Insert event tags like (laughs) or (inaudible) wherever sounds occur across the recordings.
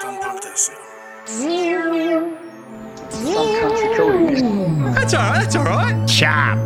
Planeten.se. Some country code. That's all right. That's all right. Chop.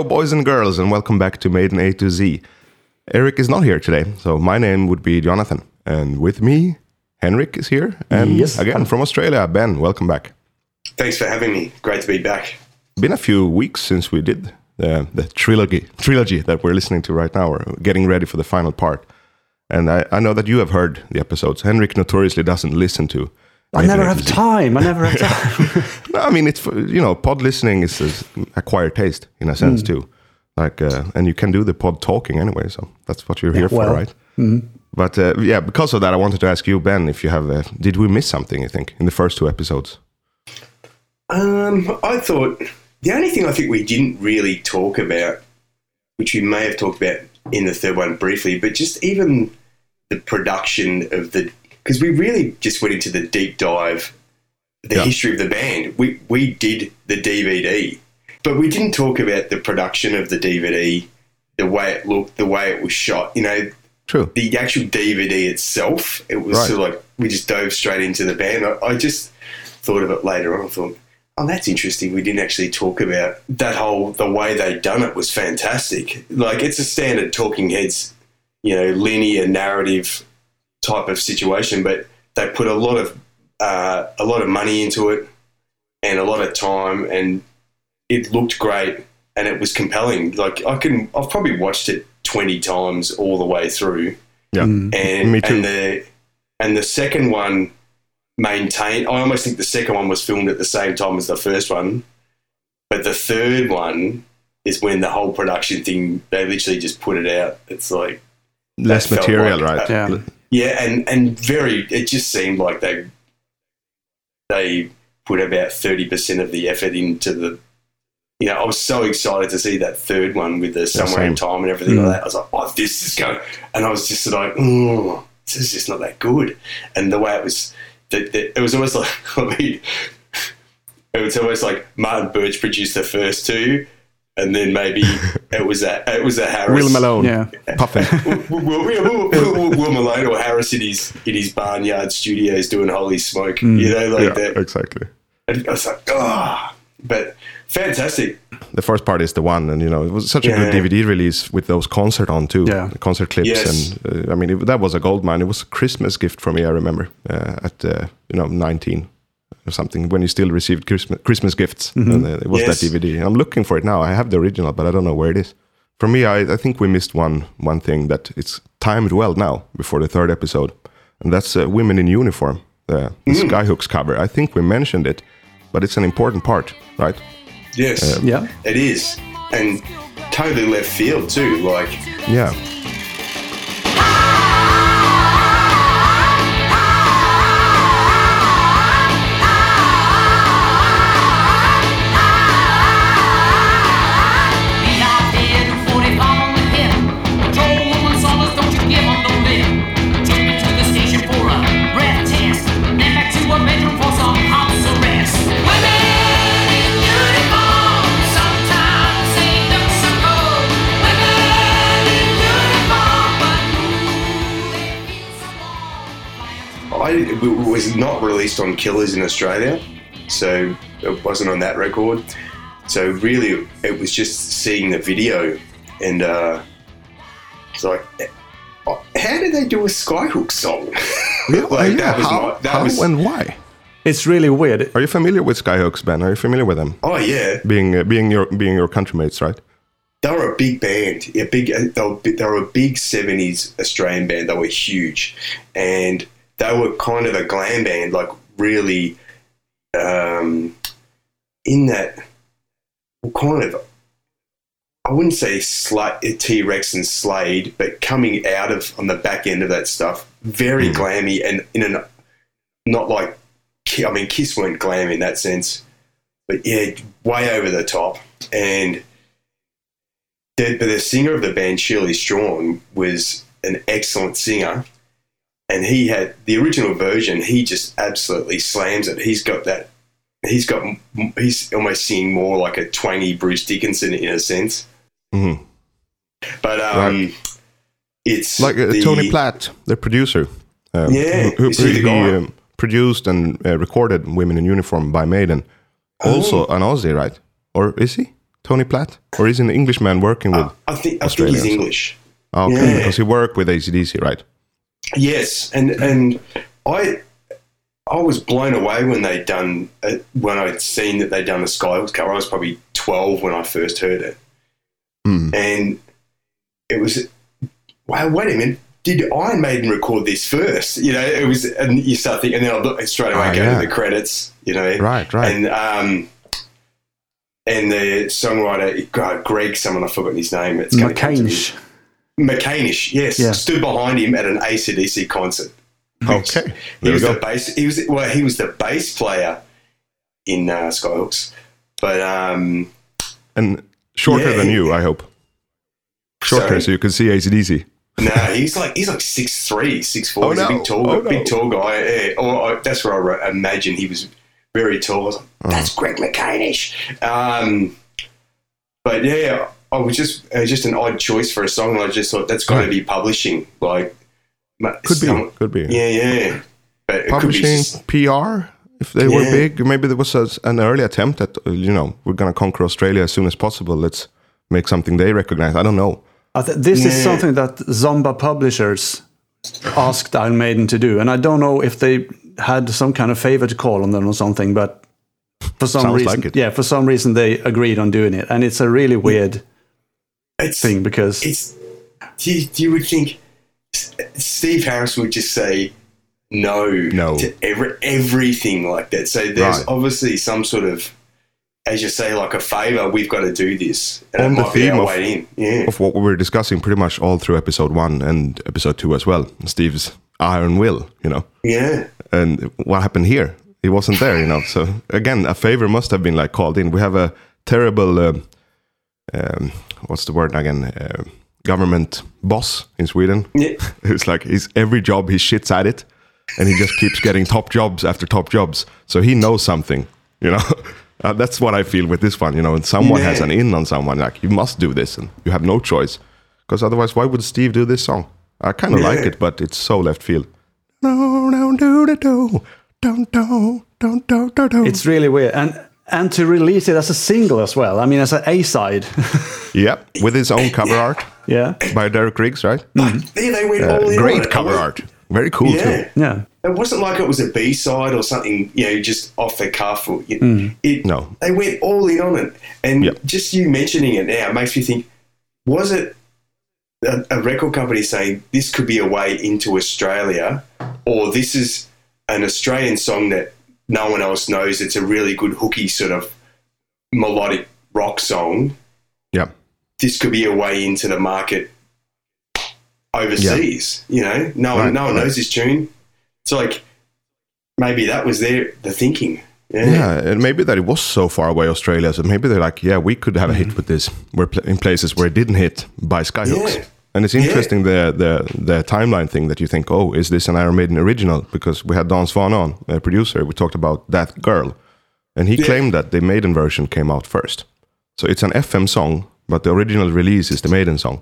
Hello, boys and girls, and welcome back to Maiden A to Z. Eric is not here today, so my name would be Jonathan, and with me, Henrik is here, and Yes. again from Australia, Ben. Welcome back. Thanks for having me. Great to be back. Been a few weeks since we did the, the trilogy trilogy that we're listening to right now. We're getting ready for the final part, and I, I know that you have heard the episodes. Henrik notoriously doesn't listen to. I never have time. I never have (laughs) time. (laughs) No, I mean it's for- you know pod listening is is acquired taste in a sense too, like uh, and you can do the pod talking anyway, so that's what you're here for, well, right? But uh, yeah, because of that, I wanted to ask you, Ben, if you have uh, did we miss something? You think in the first two episodes? Um, I thought the only thing I think we didn't really talk about, which we may have talked about in the third one briefly, but just even the production of the because we really just went into the deep dive, the Yeah. history of the band. We we did the DVD, but we didn't talk about the production of the DVD, the way it looked, the way it was shot. You know, True. the actual DVD itself, it was Right. sort of like we just dove straight into the band. I, I just thought of it later on. I thought, oh, that's interesting. We didn't actually talk about that whole the way they done it was fantastic. Like it's a standard Talking Heads, you know, linear narrative type of situation, but they put a lot of uh, a lot of money into it and a lot of time, and it looked great and it was compelling. Like I can, I've probably watched it twenty times all the way through Yeah. and Me too. and the and the second one maintained. I almost think the second one was filmed at the same time as the first one, but the third one is when the whole production thing they literally just put it out. It's like Less material, like- right? Yeah. Yeah, and and very. It just seemed like they they put about thirty percent of the effort into the. You know, I was so excited to see that third one with the somewhere in time and everything like mm. that. I was like, "Oh, this is going," and I was just like, "Oh, this is just not that good." And the way it was, that it was almost (laughs) like I mean, it was almost like Martin Birch produced the first two, and then maybe (laughs) it was a it was a Harris. Will Malone, Yeah. puffin. (laughs) Will, Will, Will, Will, Will, Will Malone or Harris in his in his barnyard studios doing holy smoke, you know, like yeah, that. exactly. And I was like, ah, but fantastic. The first part is the one, and you know it was such a Yeah. good DVD release with those concert on too, Yeah. concert clips, Yes. and uh, I mean it, that was a gold mine. It was a Christmas gift for me. I remember uh, at uh, you know 19 or something when you still received Christmas Christmas gifts, and uh, it was Yes. that DVD. I'm looking for it now. I have the original, but I don't know where it is. For me, I, I think we missed one one thing that it's timed well now before the third episode, and that's uh, women in uniform. Uh, the Skyhooks cover. I think we mentioned it, but it's an important part, right? Yes, Yeah. it is, and totally left field too. Like, Yeah. It was not released on Killers in Australia, so it wasn't on that record. So really, it was just seeing the video, and uh, it's like, oh, how did they do a Skyhook song? (laughs) like that was how, my, that how was. and why? It's really weird. Are you familiar with Skyhooks, Ben? Are you familiar with them? oh yeah, Being uh, being your being your countrymates, right? they were a big band. A big, uh, they were, they were a big '70s Australian band. They were huge, and they were kind of a glam band, like really, um, in that kind of. I wouldn't say T Rex and Slade, but coming out of on the back end of that stuff, very glammy and in an not like I mean Kiss weren't glam in that sense, but yeah, way over the top. And the, but the singer of the band, Shirley Strachan, was an excellent singer, and he had the original version. He just absolutely slams it. He's got that. He's got. He's almost singing more like a twangy Bruce Dickinson in a sense. Mhm. But um, it's like uh, the- Tony Platt, the producer. Um, Yeah, who, is he um, produced and uh, recorded "Women in Uniform" by Maiden. Also Oh. an Aussie, right? Or is he Tony Platt? Or is he an Englishman working with? I think I think he's English. Oh, okay, Uh, yeah. because he worked with ACDC, right? Yes, and and I I was blown away when they done uh, when I'd seen that they'd done the Skyhooks cover. I was probably twelve when I first heard it, Hmm. and it was wow. Wait a minute. Did Iron Maiden record this first? You know, it was, and you start thinking, and then I look straight away Ah, go yeah. to the credits. You know, Right, right. and um, and the songwriter God, Greg, someone I've forgotten his name. It's gonna come to me. Macainsh. Yes, Yeah. stood behind him at an ACDC concert. Okay, he was go. the bass. He was well, he was the bass player in uh, Skyhooks, but um, And shorter Yeah, than you, I hope. Shorter, Sorry? so you can see ACDC. no, he's like he's like six three, six four. Oh, he's a no. big tall, Oh, no. big tall guy. Yeah. Or that's where I imagine he was very tall. Was like, Oh. that's Greg Macainsh. Um, but yeah, I was just it was just an odd choice for a song. and I just thought that's got to Right. be publishing, like ma- Could be, could be. Yeah, yeah. But it could be Publishing, just, PR. If they were big, maybe there was a, an early attempt at, uh, you know, we're gonna conquer Australia as soon as possible. Let's make something they recognize. I don't know. I th- this is something that Zomba Publishers asked Iron Maiden to do, and I don't know if they had some kind of favor to call on them or something, but for some Sounds reason, like yeah, for some reason they agreed on doing it, and it's a really weird it's thing because it's you, you would think Steve Harris would just say no, No. to every, everything like that. So there's Right. obviously some sort of, as you say, like a favor. We've got to do this, and On the theme of-. Yeah, Of what we were discussing pretty much all through episode one and episode two as well. Steve's iron will, you know. yeah, And what happened here? He wasn't there, you know. So again, a favor must have been like called in. We have a terrible, um, um, what's the word again? Uh, government boss in Sweden. yeah. (laughs) It's like he's every job he shits at it, and he just keeps getting top jobs after top jobs. So he knows something, you know. (laughs) Uh, that's what I feel with this one, you know. And someone has an in on someone, like you must do this, and you have no choice, because otherwise, why would Steve do this song? I kind of like it, but it's so left field. No, no, do do do, don't do, don't do do do. it's really weird, and and to release it as a single as well. I mean, as an A side, (laughs) yeah, with his own cover art yeah, by Derek Riggs, right? There they went Uh, all in. on great it. cover It art, very cool Yeah. too. yeah. It wasn't like it was a B side or something, you know, just off the cuff. Or, you it, No. they went all in on it, and Yep. just you mentioning it now makes me think: was it a, a record company saying this could be a way into Australia, or this is an Australian song that no one else knows? It's a really good hooky sort of melodic rock song. Yeah. This could be a way into the market overseas. You know, no one, Right, no one right. knows this tune. It's like maybe that was their the thinking. Yeah, Yeah, and maybe that it was so far away, Australia. So maybe they're like, yeah, we could have a hit mm-hmm. with this. We're pl- in places where it didn't hit by Skyhooks. Yeah. And it's interesting the, the the timeline thing that you think, oh, is this an Iron Maiden original? Because we had Don Swan on, a producer. We talked about that girl, and he Yeah. claimed that the Maiden version came out first. So it's an FM song, but the original release is the Maiden song.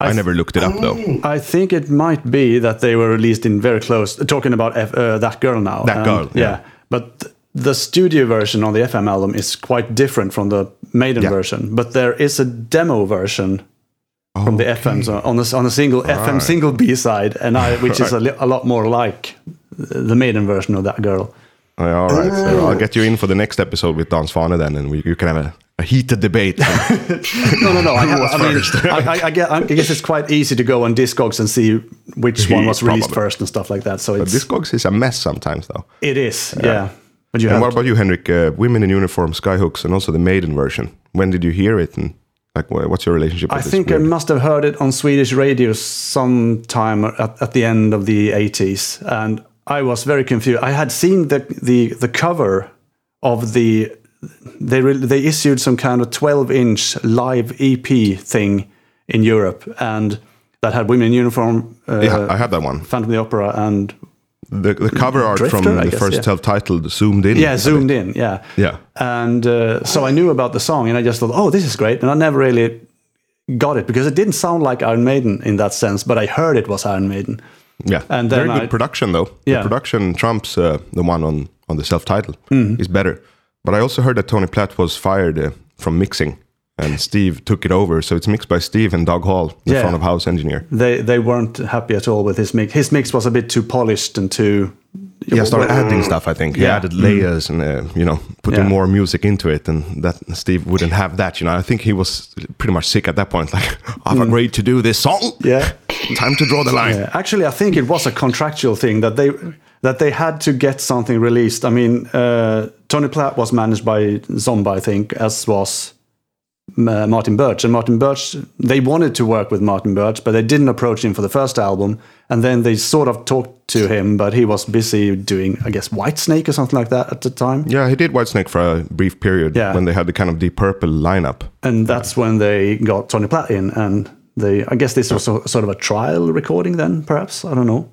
I, never looked it up though. I think it might be that they were released in very close. Talking about F, uh, that girl now. That Girl, yeah. But the studio version on the FM album is quite different from the Maiden Yeah. version. But there is a demo version from the FM on a, on a single FM Right. single B side, and I, which is a, li- a lot more like the Maiden version of that girl. Oh, yeah, all right, so I'll get you in for the next episode with Don Swane then, and we, you can have a, a heated debate. (laughs) No, no, no. I, (laughs) I mean, I, I, I, guess, I guess it's quite easy to go on Discogs and see which (laughs) one was released Probably. first and stuff like that. So but Discogs is a mess sometimes though. it is, yeah. But you And have what about you, Henrik? Uh, Women in Uniform, Skyhooks, and also the Maiden version. When did you hear it, and Like, what's your relationship? I think I must have heard it on Swedish radio sometime at, at the end of the 80s, and I was very confused. I had seen the the, the cover of the they they issued some kind of 12 inch live EP thing in Europe, and that had women in uniform, uh, Yeah, I had that one. Phantom of the Opera, and The, the cover art Drifter, from I the guess, first yeah. self-titled zoomed in. yeah, zoomed in, yeah, Yeah. and uh, so I knew about the song, and I just thought, oh, this is great, and I never really got it because it didn't sound like Iron Maiden in that sense, but I heard it was Iron Maiden. Yeah, And very good I- production though. Yeah. The production trumps uh, the one on on the self-titled. Mm-hmm. Is better. But I also heard that Tony Platt was fired uh, from mixing, and Steve took it over. So it's mixed by Steve and Doug Hall, the Yeah. front of house engineer. They they weren't happy at all with his mix. His mix was a bit too polished and too. Yeah, started adding stuff. I think he added layers and uh, you know putting Yeah. more music into it, and that Steve wouldn't have that. You know, I think he was pretty much sick at that point. Like, (laughs) I've agreed to do this song. Mm. Yeah. (laughs) time to draw the line. Yeah, actually, I think it was a contractual thing that they that they had to get something released. I mean, uh, Tony Platt was managed by Zomba, I think, as was uh, Martin Birch. And Martin Birch, they wanted to work with Martin Birch, but they didn't approach him for the first album. And then they sort of talked to him, but he was busy doing, I guess, Whitesnake or something like that at the time. Yeah, he did Whitesnake for a brief period Yeah. when they had the kind of Deep Purple lineup. And that's when they got Tony Platt in, and they, I guess this was so- sort of a trial recording then, perhaps. I don't know.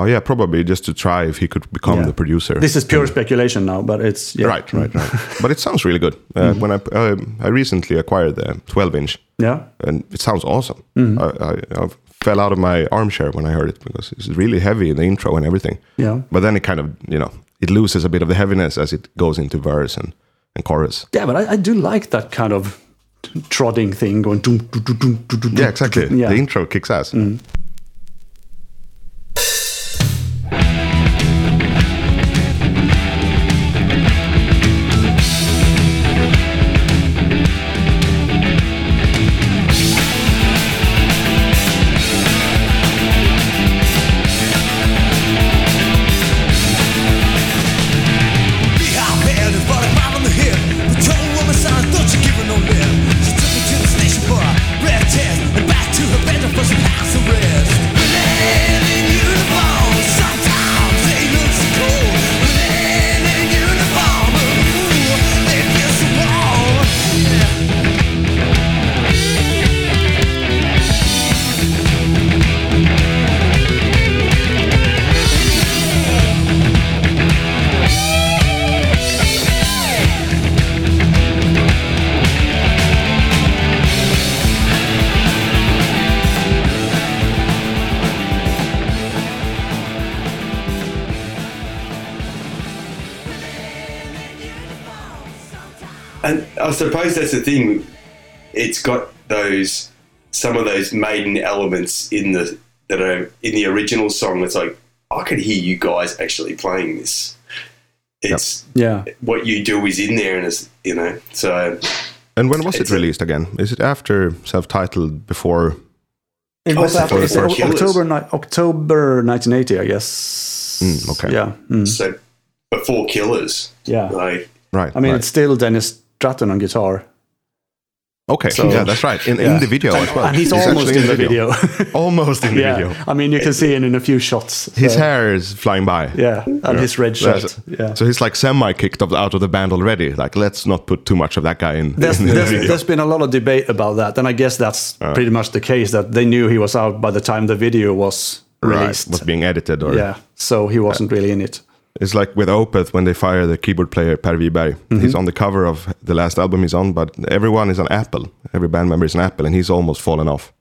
Oh yeah, probably just to try if he could become Yeah. the producer. This is pure speculation now, but it's yeah. Right, right, right. (laughs) but it sounds really good. Uh, Mm-hmm. When I uh, I recently acquired the 12 inch, Yeah, and it sounds awesome. Mm-hmm. I, I, I fell out of my armchair when I heard it because it's really heavy in the intro and everything. yeah, But then it kind of you know it loses a bit of the heaviness as it goes into verse and, and chorus. yeah. But I, I do like that kind of trodding thing going. Doom, doom, doom, Yeah, exactly. Yeah. The intro kicks ass. Behind suppose that's the thing. It's got those some of those maiden elements in the that are in the original song. It's like I could hear you guys actually playing this. It's Yeah. what you do is in there, and it's you know. So And when was It's it a- released again? Is it after self-titled? Before? It was so after for- it's for o- Killers. October ni- October 1980, I guess. Mm, okay. Yeah. mm, so before Killers, Yeah. like Right. I mean, right. it's still Dennis Stratton on guitar, okay. so- yeah, that's right. In, Yeah. in the video as well. and he's, actually almost in the video. (laughs) almost in the yeah. video. I mean, you can see it in a few shots. His so- hair is flying by. Yeah, and his red shirt. Yeah. So he's like semi-kicked of- out of the band already. Like, let's not put too much of that guy in, There's, in the there's, video. there's been a lot of debate about that, and I guess that's Uh. pretty much the case that they knew he was out by the time the video was Right, released. was being edited, or yeah, so he wasn't really in it. It's like with Opeth when they fire the keyboard player Per Wiberg. Mm-hmm. He's on the cover of the last album he's on, but everyone is an Apple. Every band member is an Apple, and he's almost fallen off.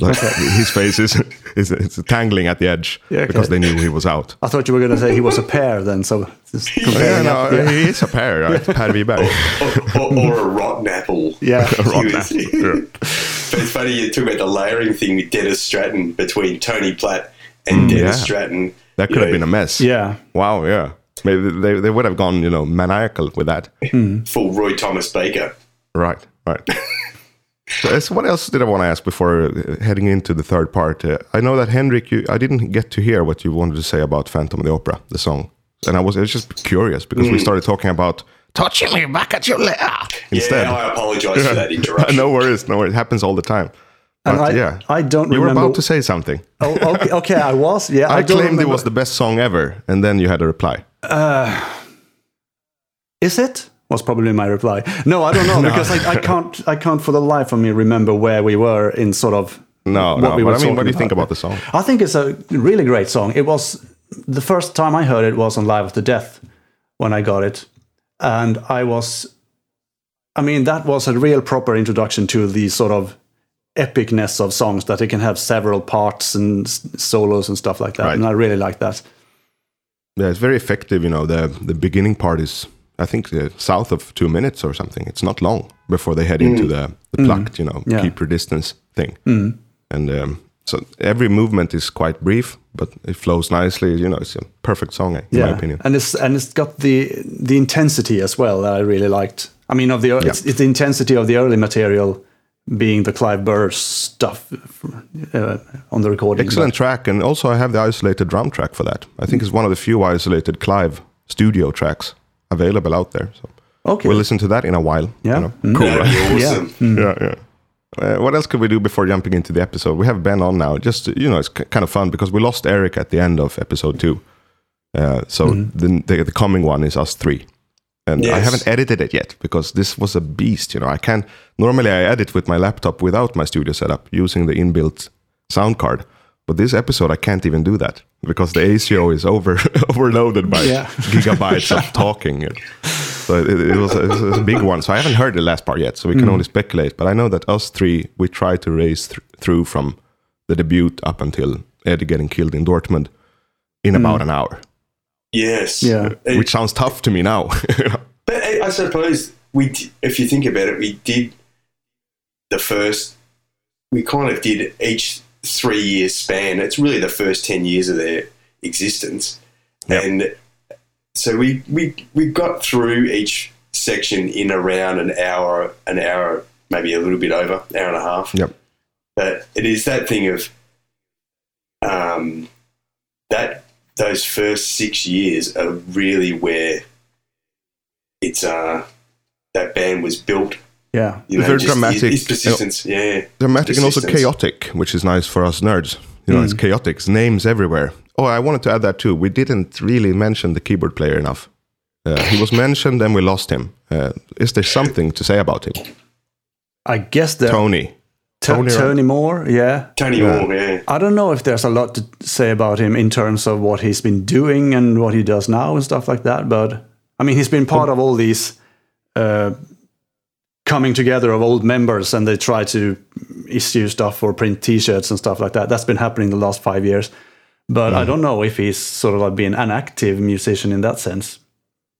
Like (laughs) his face is, (laughs) is it's tangling at the edge Yeah, okay. because they knew he was out. I thought you were going to say he was a pair then, so just (laughs) Yeah, comparing no, up, yeah. he is a pair, right? Per Wiberg. or, or, or a rotten apple. Yeah. Rotten apple, yeah. But it's funny you talk about the layering thing with Dennis Stratton between Tony Platt and Dennis Mm, yeah. Stratton. That could You have been a mess. Yeah. Wow, yeah. Maybe they, they would have gone, you know, maniacal with that. full Roy Thomas Baker. Right, right. (laughs) So, so what else did I want to ask before uh, heading into the third part? Uh, I know that Henrik, you, I didn't get to hear what you wanted to say about Phantom of the Opera, the song, and I was, I was just curious because we started talking about touching me back at your lair instead. Yeah, I apologise for that (laughs) interruption. no worries, no worries. It happens all the time. And But I, yeah, I don't remember. you were about to say something. oh, okay, okay, I was. Yeah, (laughs) I, don't claimed it was the best song ever, and then you had a reply. Uh, Is it? Was probably my reply. No, I don't (laughs) know because I, I can't. I can't for the life of me remember where we were in sort of. No, what no. we were I mean, what do you think about the song? I think it's a really great song. It was the first time I heard it was on Live After Death when I got it, and I was. I mean, that was a real proper introduction to the sort of epicness of songs that it can have several parts and s- solos and stuff like that, Right. and I really like that. Yeah, it's very effective. You know, the the beginning part is, I think, uh, south of two minutes or something. It's not long before they head into the the plucked, you know, Mm. Yeah. Mm. keep your distance thing. And um, so every movement is quite brief, but it flows nicely. You know, it's a perfect song, in my opinion. and it's and it's got the the intensity as well that I really liked. I mean, of the it's, it's the intensity of the early material being the Clive Burr stuff uh, on the recording. Excellent track, and also I have the isolated drum track for that. I think it's one of the few isolated Clive studio tracks available out there. So Okay. we'll listen to that in a while. Yeah. you know. Mm. cool, That'd right? be awesome. Yeah, yeah. Uh, what else could we do before jumping into the episode? We have Ben on now. Just you know, it's k- kind of fun because we lost Eric at the end of episode two. Uh, so the, the the coming one is us three, and I haven't edited it yet because this was a beast. You know, I can't. Normally, I edit with my laptop without my studio setup using the inbuilt sound card. But this episode, I can't even do that because the ACO (laughs) is over (laughs) overloaded by Yeah. gigabytes of (laughs) talking. So it, it, was a, it was a big one. So I haven't heard the last part yet, so we can mm. only speculate. But I know that us three, we tried to race th- through from the debut up until Eddie getting killed in Dortmund in about mm. an hour, Yes. Yeah. It- which sounds tough to me now. (laughs) But I I suppose we, if you think about it, we did the first. We kind of did each three year span. It's really the first ten years of their existence, Yep. and so we we we got through each section in around an hour, an hour, maybe a little bit over, hour and a half. yep. But it is that thing of um, that those first six years are really where it's uh that band was built. yeah, You know, Very just dramatic. Its, its persistence, yeah. Dramatic and also chaotic, which is nice for us nerds. You know, it's chaotic. It's names everywhere. Oh, I wanted to add that too. We didn't really mention the keyboard player enough. Uh, he was mentioned, then we lost him. Uh, is there something to say about him? I guess that Tony. Tony, Tony, Tony Moore. Yeah, Tony Yeah. Moore, yeah. I don't know if there's a lot to say about him in terms of what he's been doing and what he does now and stuff like that. But I mean, he's been part of all these uh, coming together of old members, and they try to issue stuff or print T-shirts and stuff like that. That's been happening the last five years. But I don't know if he's sort of like being an active musician in that sense.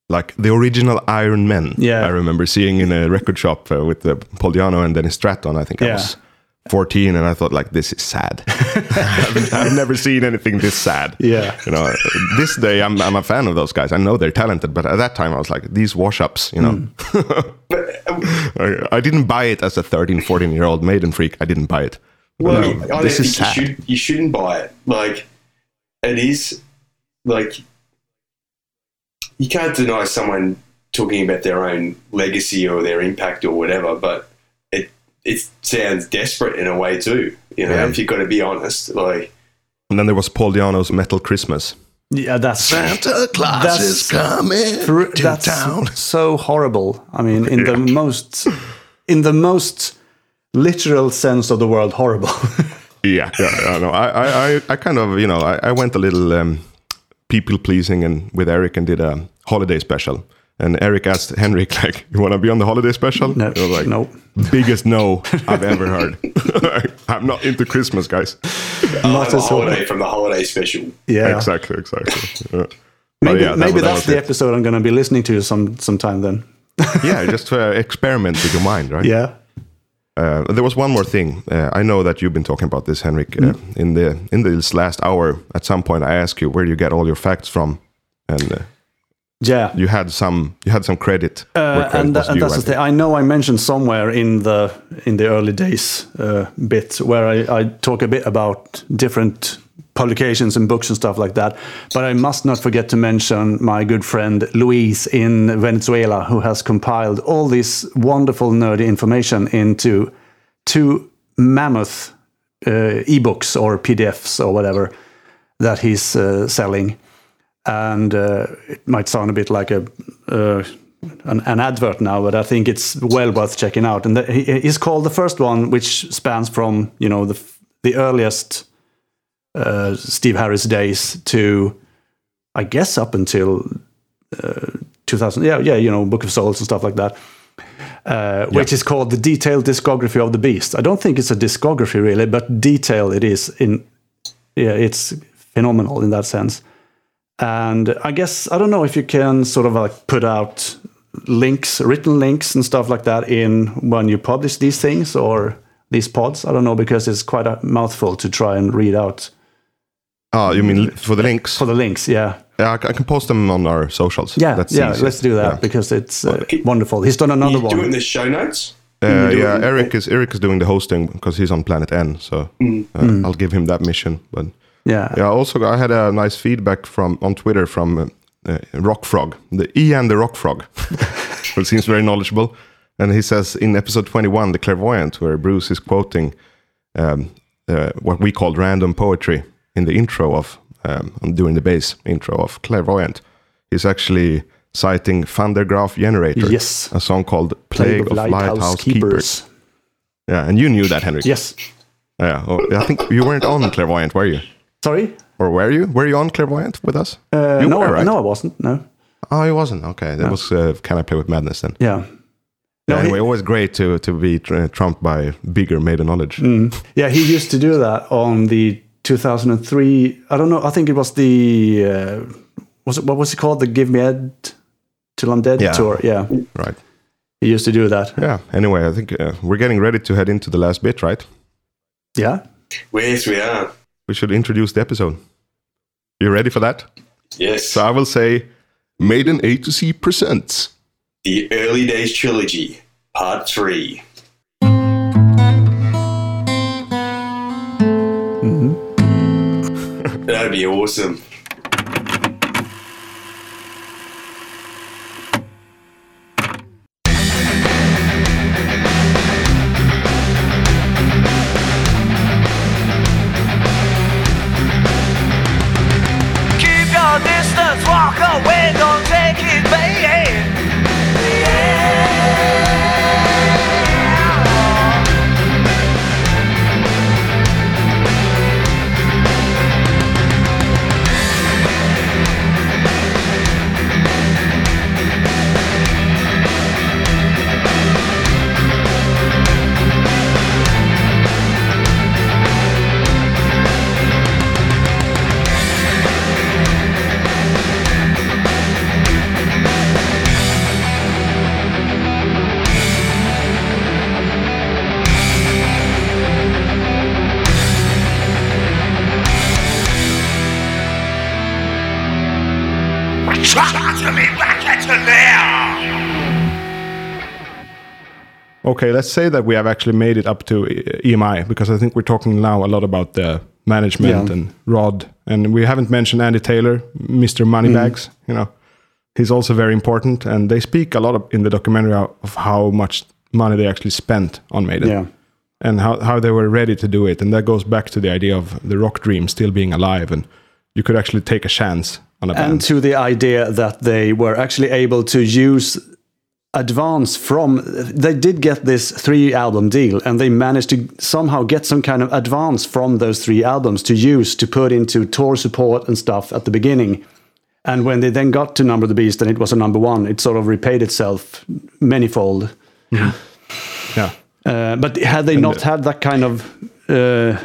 like the original Iron Men. Yeah. I remember seeing in a record shop uh, with uh, Paul Di'Anno and Dennis Stratton. I think I Yeah. was 14, and I thought like, this is sad. (laughs) I've, never seen anything this sad. Yeah. you know, this day I'm I'm a fan of those guys. I know they're talented, but at that time I was like, these wash-ups, you know. But um, (laughs) I, I didn't buy it as a 13, 14 year old maiden freak. I didn't buy it. well, No, I this is you sad. should you shouldn't buy it. Like it is like you can't deny someone talking about their own legacy or their impact or whatever, but it it sounds desperate in a way too. You know, Yeah. if you've got to be honest, like And then there was Paul Di'Anno's Metal Christmas. Yeah, that's Santa Claus That's is coming Thr- to that's town. so horrible. I mean, in the (laughs) most, in the most literal sense of the word, horrible. (laughs) Yeah, yeah, yeah no, I, I, I, I kind of, you know, I, I went a little um, people pleasing and with Eric and did a holiday special. And Eric asked Henrik, like, "You want to be on the holiday special?" No, I was like, no. biggest no (laughs) I've ever heard. (laughs) I'm not into Christmas, guys. I'll have a as well. holiday from the holiday special. yeah, Exactly, exactly. Yeah. Maybe yeah, that maybe was- that that's was the it. episode I'm going to be listening to some sometime then. (laughs) Yeah, just to uh, experiment with your mind, right? Yeah, Uh, there was one more thing. Uh, I know that you've been talking about this, Henrik. Uh, Mm. in the in this last hour, at some point, I asked you where you get all your facts from, and uh, yeah. you had some you had some credit. Uh, credit and, was tha- and due, that's I the thing. I know I mentioned somewhere in the in the early days uh, bit where I, I talk a bit about different publications and books and stuff like that. But I must not forget to mention my good friend Luis in Venezuela, who has compiled all this wonderful nerdy information into two mammoth uh, ebooks or PDFs or whatever that he's uh, selling. And uh, it might sound a bit like a uh, an, an advert now, but I think it's well worth checking out. And the, he's called the first one, which spans from you know the the earliest uh, Steve Harris days to, I guess, up until uh, 2000. Yeah, yeah, you know, Book of Souls and stuff like that. Uh, Which is called the detailed discography of the beast. I don't think it's a discography really, but detail it is in. Yeah, it's phenomenal in that sense. And I guess I don't know if you can sort of like put out links, written links and stuff like that in when you publish these things or these pods. I don't know because it's quite a mouthful to try and read out Oh, you mean for the links? for the links. Yeah, yeah, I can post them on our socials. yeah, That's yeah. easy. Let's do that Yeah. because it's uh, Okay. wonderful. He's done another you do it in one. the show notes. Uh, yeah, Eric is Eric is doing the hosting because he's on Planet N. So Mm. uh, I'll give him that mission. But Yeah, yeah, also I had a nice feedback from on Twitter from uh, uh, Rock Frog, the Ian the Rock Frog, (laughs) who seems very knowledgeable. And he says in episode 21, the clairvoyant, where Bruce is quoting um, uh, what we called random poetry in the intro of um, during the bass intro of clairvoyant, he's actually citing Van der Graaf Generator, Yes. a song called Plague, of Lighthouse, Keepers. Yeah, and you knew that, Henrik. Yes. Yeah. Oh, I think you weren't on Clairvoyant, were you? Sorry. Or were you? Were you on Clairvoyant with us? Uh, you no, were, I- right? no, I wasn't. No. Oh, you wasn't. Okay, that was uh, Can I Play with Madness then? Yeah. No, Yeah, he- anyway, always great to to be tr- trumped by bigger Maiden knowledge. Mm. Yeah, he used to do that on the 2003. I don't know. I think it was the uh, was it what was it called? The Give Me Ed Till I'm Dead Yeah. tour. Yeah, Right. he used to do that. Yeah. Anyway, I think uh, we're getting ready to head into the last bit, right? Yeah. Yes, we are. We should introduce the episode. You ready for that? Yes. So I will say, Maiden A to Z presents. the Early Days Trilogy, Part 3. Mm-hmm. That'd be awesome. Okay, let's say that we have actually made it up to EMI because I think we're talking now a lot about the management Yeah. and Rod, and we haven't mentioned Andy Taylor, Mr. Moneybags. Mm. You know, he's also very important, and they speak a lot of, in the documentary of of how much money they actually spent on Maiden, Yeah. and how how they were ready to do it, and that goes back to the idea of the rock dream still being alive, and you could actually take a chance on a band. And to the idea that they were actually able to use advance from they did get this three album deal and they managed to somehow get some kind of advance from those three albums to use to put into tour support and stuff at the beginning and when they then got to number the beast and it was a number one it sort of repaid itself manifold yeah. uh, but had they not had that kind of uh,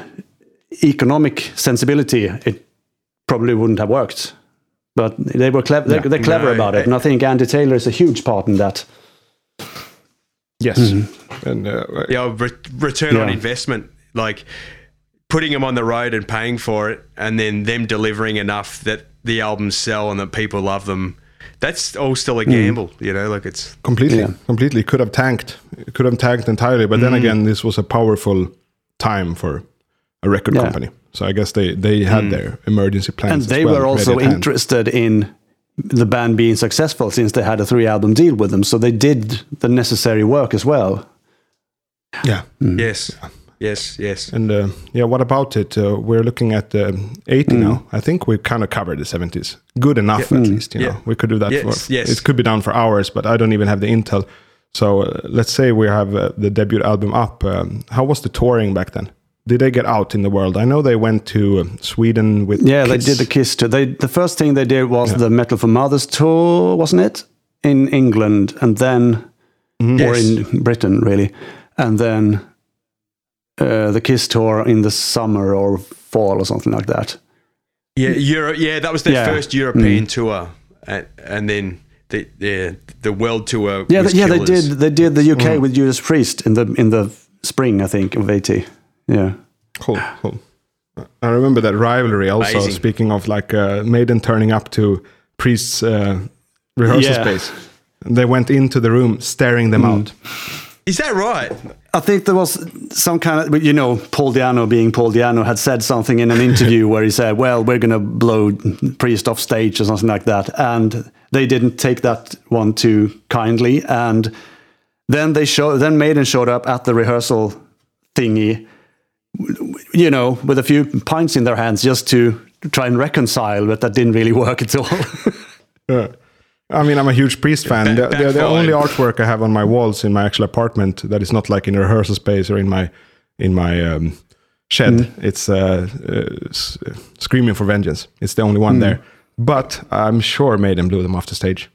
economic sensibility, it probably wouldn't have worked. But they were clever. They're, they're clever No, about it, and I think Andy Taylor is a huge part in that. Yes. Mm-hmm. And uh, Yeah, re- return on investment, like putting them on the road and paying for it, and then them delivering enough that the albums sell and that people love them. That's all still a gamble, you know. Like it's completely Yeah. completely could have tanked could have tanked entirely but then Mm. again this was a powerful time for a record Yeah. company So I guess they they had their emergency plans. and as they well were also interested in the band being successful since they had a three album deal with them. So they did the necessary work as well. Yeah. Yes, yes, yes. And uh, yeah, what about it? Uh, we're looking at um, 80 now. I think we kind of covered the 70s. Good enough, at least. You know, Yeah. we could do that Yes, for. yes. It could be done for hours, but I don't even have the intel. So uh, let's say we have uh, the debut album up. Um, how was the touring back then? Did they get out in the world? I know they went to um, Sweden with. Yeah, they did the Kiss tour. They the first thing they did was the Metal for Muthas tour, wasn't it? In England, and then or Yes. in Britain, really, and then uh, the Kiss tour in the summer or fall or something like that. Yeah, Europe. yeah, that was their Yeah. first European tour, and, and then the yeah, the world tour. Yeah, was th- yeah, they did. They did the UK with Judas Priest in the in the spring, I think, of eighty. Yeah, Cool, (sighs) cool. I remember that rivalry also. Amazing. Speaking of like uh, Maiden turning up to Priest's uh, rehearsal Yeah. space, they went into the room, staring them out. Is that right? I think there was some kind of, you know, Paul Di'Anno being Paul Di'Anno had said something in an interview (laughs) where he said, "Well, we're going to blow Priest off stage" or something like that, and they didn't take that one too kindly. And then they show, then Maiden showed up at the rehearsal thingy, you know, with a few pints in their hands just to try and reconcile, but that didn't really (laughs) work at all. (laughs) Yeah. I mean, I'm a huge Priest fan. Back- the, the, the only artwork I have on my walls in my actual apartment that is not like in a rehearsal space or in my in my um, shed. It's uh, uh, s- uh, screaming for vengeance. It's the only one there. But I'm sure Maiden blew them off the stage.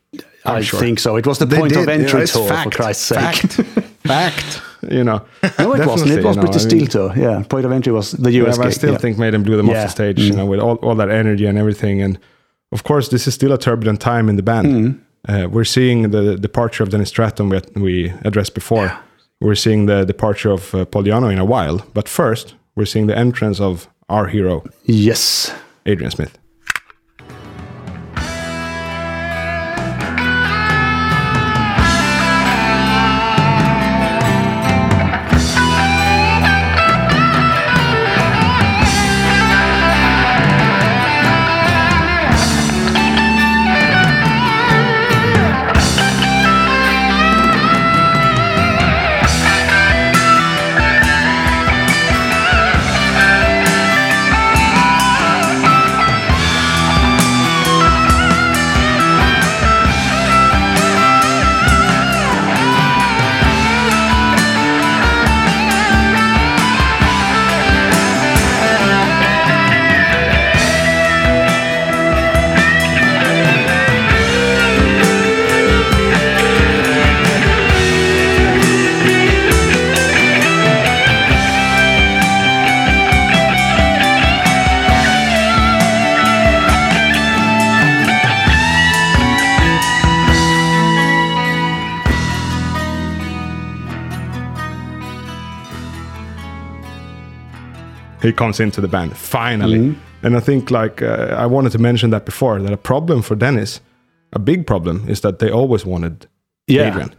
I'm I sure. think so. It was the They point of did, yeah, entry it's tour, fact, for Christ's sake. Fact. (laughs) fact. You know. (laughs) No, it wasn't. It was you know, I mean- Steel tour. Yeah, point of entry was the Yeah, US. but I still yeah. think Maiden blew them off Yeah. the stage, you know, with all, all that energy and everything. And of course, this is still a turbulent time in the band. Mm. Uh, we're seeing the departure of Dennis Stratton we, we addressed before. We're seeing the departure of uh, Paul Di'Anno in a while. But first, we're seeing the entrance of our hero, Yes. Adrian Smith. Comes into the band finally. Mm-hmm. And I think like uh, I wanted to mention that before that a problem for Dennis, a big problem is that they always wanted Yeah. Adrian.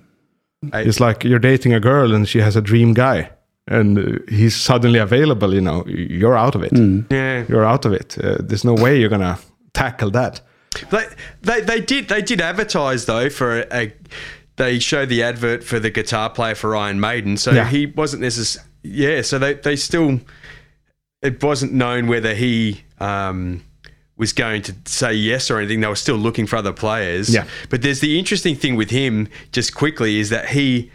it's like you're dating a girl and she has a dream guy and uh, he's suddenly available, you know, you're out of it. Mm. Yeah. You're out of it. Uh, there's no way you're going to tackle that. They, they they did they did advertise though for a, a they showed the advert for the guitar player for Iron Maiden, so Yeah. he wasn't necessarily yeah. So they they still it wasn't known whether he um, was going to say yes or anything. They were still looking for other players. Yeah. But there's the interesting thing with him, just quickly, is that he.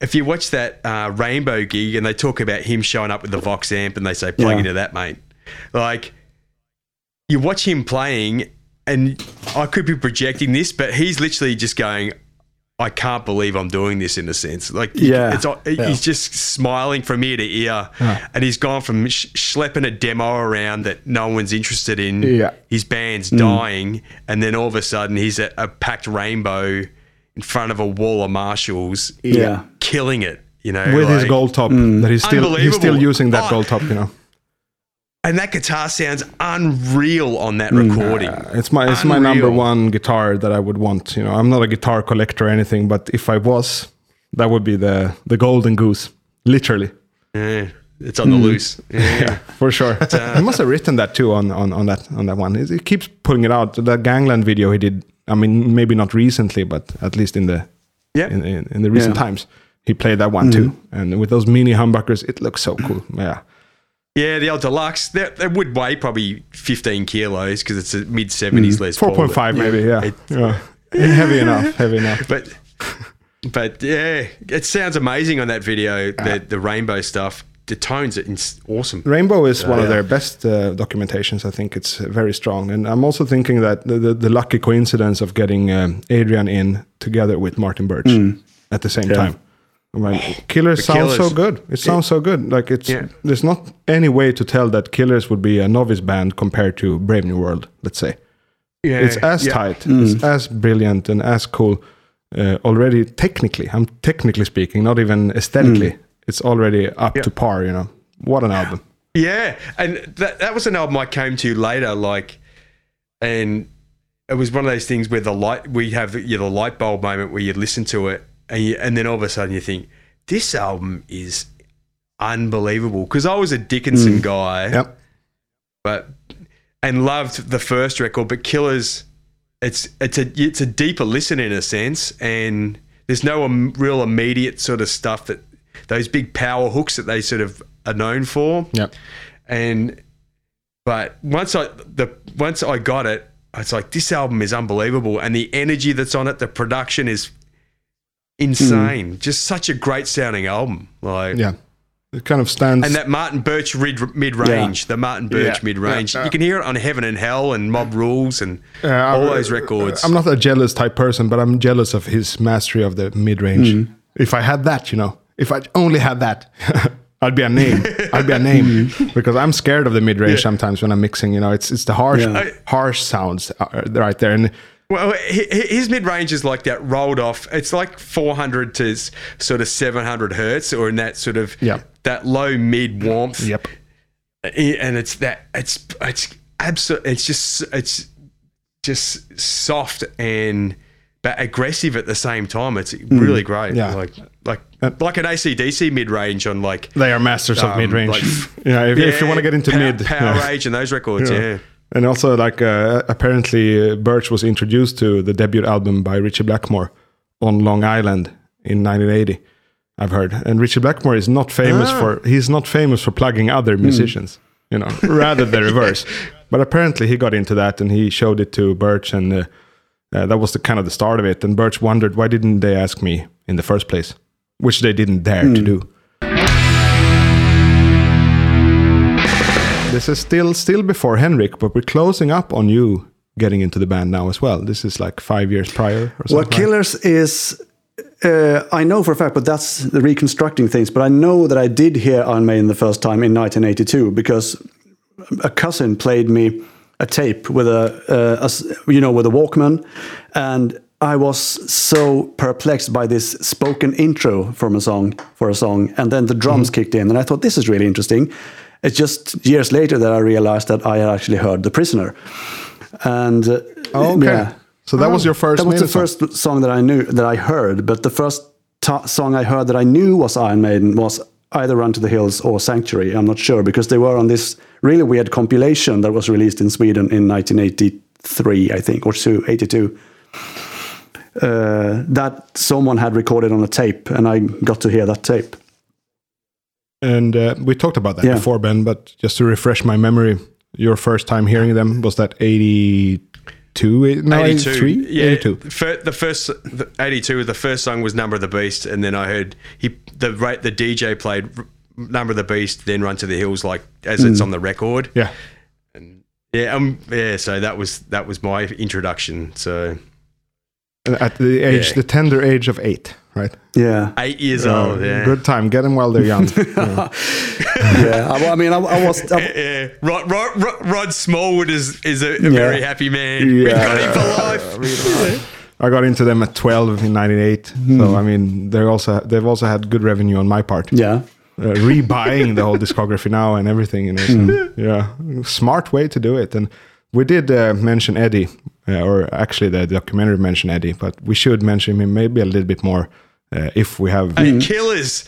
If you watch that uh, Rainbow gig and they talk about him showing up with the Vox amp and they say plug Yeah. into that, mate, like you watch him playing, and I could be projecting this, but he's literally just going, I can't believe I'm doing this in a sense. Like, Yeah. it's, Yeah. he's just smiling from ear to ear, and he's gone from sh- schlepping a demo around that no one's interested in. Yeah. His band's dying, and then all of a sudden he's at a packed rainbow in front of a wall of marshals, Yeah. killing it. You know, With his gold top Mm. that he's still he's still using that Oh. gold top, you know. And that guitar sounds unreal on that Mm. recording. It's my it's my number one guitar that I would want. You know, I'm not a guitar collector or anything, but if I was, that would be the the golden goose, literally. Yeah. it's on the loose. (laughs) Yeah. for sure. he must have written that too on, on, on that on that one. He keeps pulling it out. That Gangland video he did. I mean, maybe not recently, but at least in the Yeah. in, in, in the recent Yeah. times, he played that one too. And with those mini humbuckers, it looks so cool. Yeah, Yeah, the old deluxe. That, that would weigh probably 15 kilos because it's a mid 70s Les four Paul. point five maybe. Yeah, It- yeah. heavy enough. Heavy enough. But but yeah, it sounds amazing on that video. The the rainbow stuff. The tones are ins- awesome. Rainbow is one of their best uh, documentations. I think it's uh, very strong, and I'm also thinking that the, the, the lucky coincidence of getting um, Adrian in together with Martin Birch at the same time. I mean, (laughs) Killers The sounds so good. It sounds so good. Like it's Yeah. there's not any way to tell that Killers would be a novice band compared to Brave New World. Let's say Yeah, it's as yeah. tight, it's as brilliant, and as cool. Uh, already technically, I'm technically speaking, not even aesthetically. It's already up to par. You know, what an album. Yeah, and that that was an album I came to later, like, and it was one of those things where the light we have you know, the light bulb moment where you listen to it, and you, and then all of a sudden you think this album is unbelievable because I was a Dickinson guy, Yep. but and loved the first record, but Killers, it's it's a it's a deeper listen in a sense, and there's no um, real immediate sort of stuff that those big power hooks that they sort of are known for Yep. and but once I the once I got it, it's like this album is unbelievable, and the energy that's on it, the production is insane. Just such a great sounding album, like Yeah. It kind of stands. And that Martin Birch mid range, the Martin Birch Yeah, mid range, yeah, you can hear it on Heaven and Hell and Mob Rules and Yeah, all I'm- those records. I'm not a jealous type person, but I'm jealous of his mastery of the mid range. If I had that, you know, if I only had that, (laughs) I'd be a name. I'd be a name (laughs) because I'm scared of the mid range sometimes when I'm mixing. You know, it's it's the harsh Yeah. harsh sounds uh, right there, and Well, hi- hi- his mid range is like that rolled off. It's like 400 to sort of 700 hertz, or in that sort of Yep. that low mid warmth. yep, and it's that it's it's absolute. It's just it's just soft and but aggressive at the same time. It's really great. Mm. Yeah. like like like an ACDC mid range on like they are masters of Um, mid range. like- (laughs) yeah, if, if you want to get into Power- mid, Power yeah. Rage and those records. Yeah. And also, like, uh, apparently, uh, Birch was introduced to the debut album by Ritchie Blackmore on Long Island in 1980. I've heard, and Ritchie Blackmore is not famous Ah. for he's not famous for plugging other musicians, you know, (laughs) rather the reverse. But apparently, he got into that and he showed it to Birch, and uh, uh, that was the kind of the start of it. And Birch wondered why didn't they ask me in the first place, which they didn't dare to do. This is still still before Henrik, but we're closing up on you getting into the band now as well. This is like five years prior or something. Well, Killers is. Uh, I know for a fact, but that's the reconstructing things. But I know that I did hear Iron Maiden the first time in 1982 because a cousin played me a tape with a, uh, a you know with a Walkman, and I was so perplexed by this spoken intro from a song for a song, and then the drums kicked in, and I thought this is really interesting. It's just years later that I realized that I had actually heard The Prisoner, and uh, Oh, okay. yeah. So that was your first. That was the song. first song that I knew that I heard, but the first song I heard that I knew was Iron Maiden was either Run to the Hills or Sanctuary. I'm not sure because they were on this really weird compilation that was released in Sweden in 1983, I think, or two, 82. Uh, that someone had recorded on a tape, and I got to hear that tape. And uh, we talked about that Yeah. before, Ben. But just to refresh my memory, your first time hearing them was that eighty-two, no, 82. 83? Yeah, 82. The, the first the 82. The first song was Number of the Beast, and then I heard he the right the DJ played Number of the Beast, then Run to the Hills, like as it's on the record. Yeah. And Yeah, um, yeah. So that was that was my introduction. So At the age, Yeah. the tender age of eight, right? Yeah, eight years old. Yeah. Good time. Get them while they're young. (laughs) Yeah. yeah. I, I mean, I, I was. I, (laughs) Yeah, Rod, Rod, Rod, Rod Smallwood is is a, a very happy man. We Yeah. got him for (laughs) life. I got into them at 12 in 98. Hmm. So, I mean, they're also, they've also had good revenue on my part. yeah. uh, rebuying the whole discography now and everything. You know, so, yeah, smart way to do it. And we did uh, mention Eddie, uh, or actually the documentary mentioned Eddie, but we should mention him maybe a little bit more uh, if we have. Hey, Killers.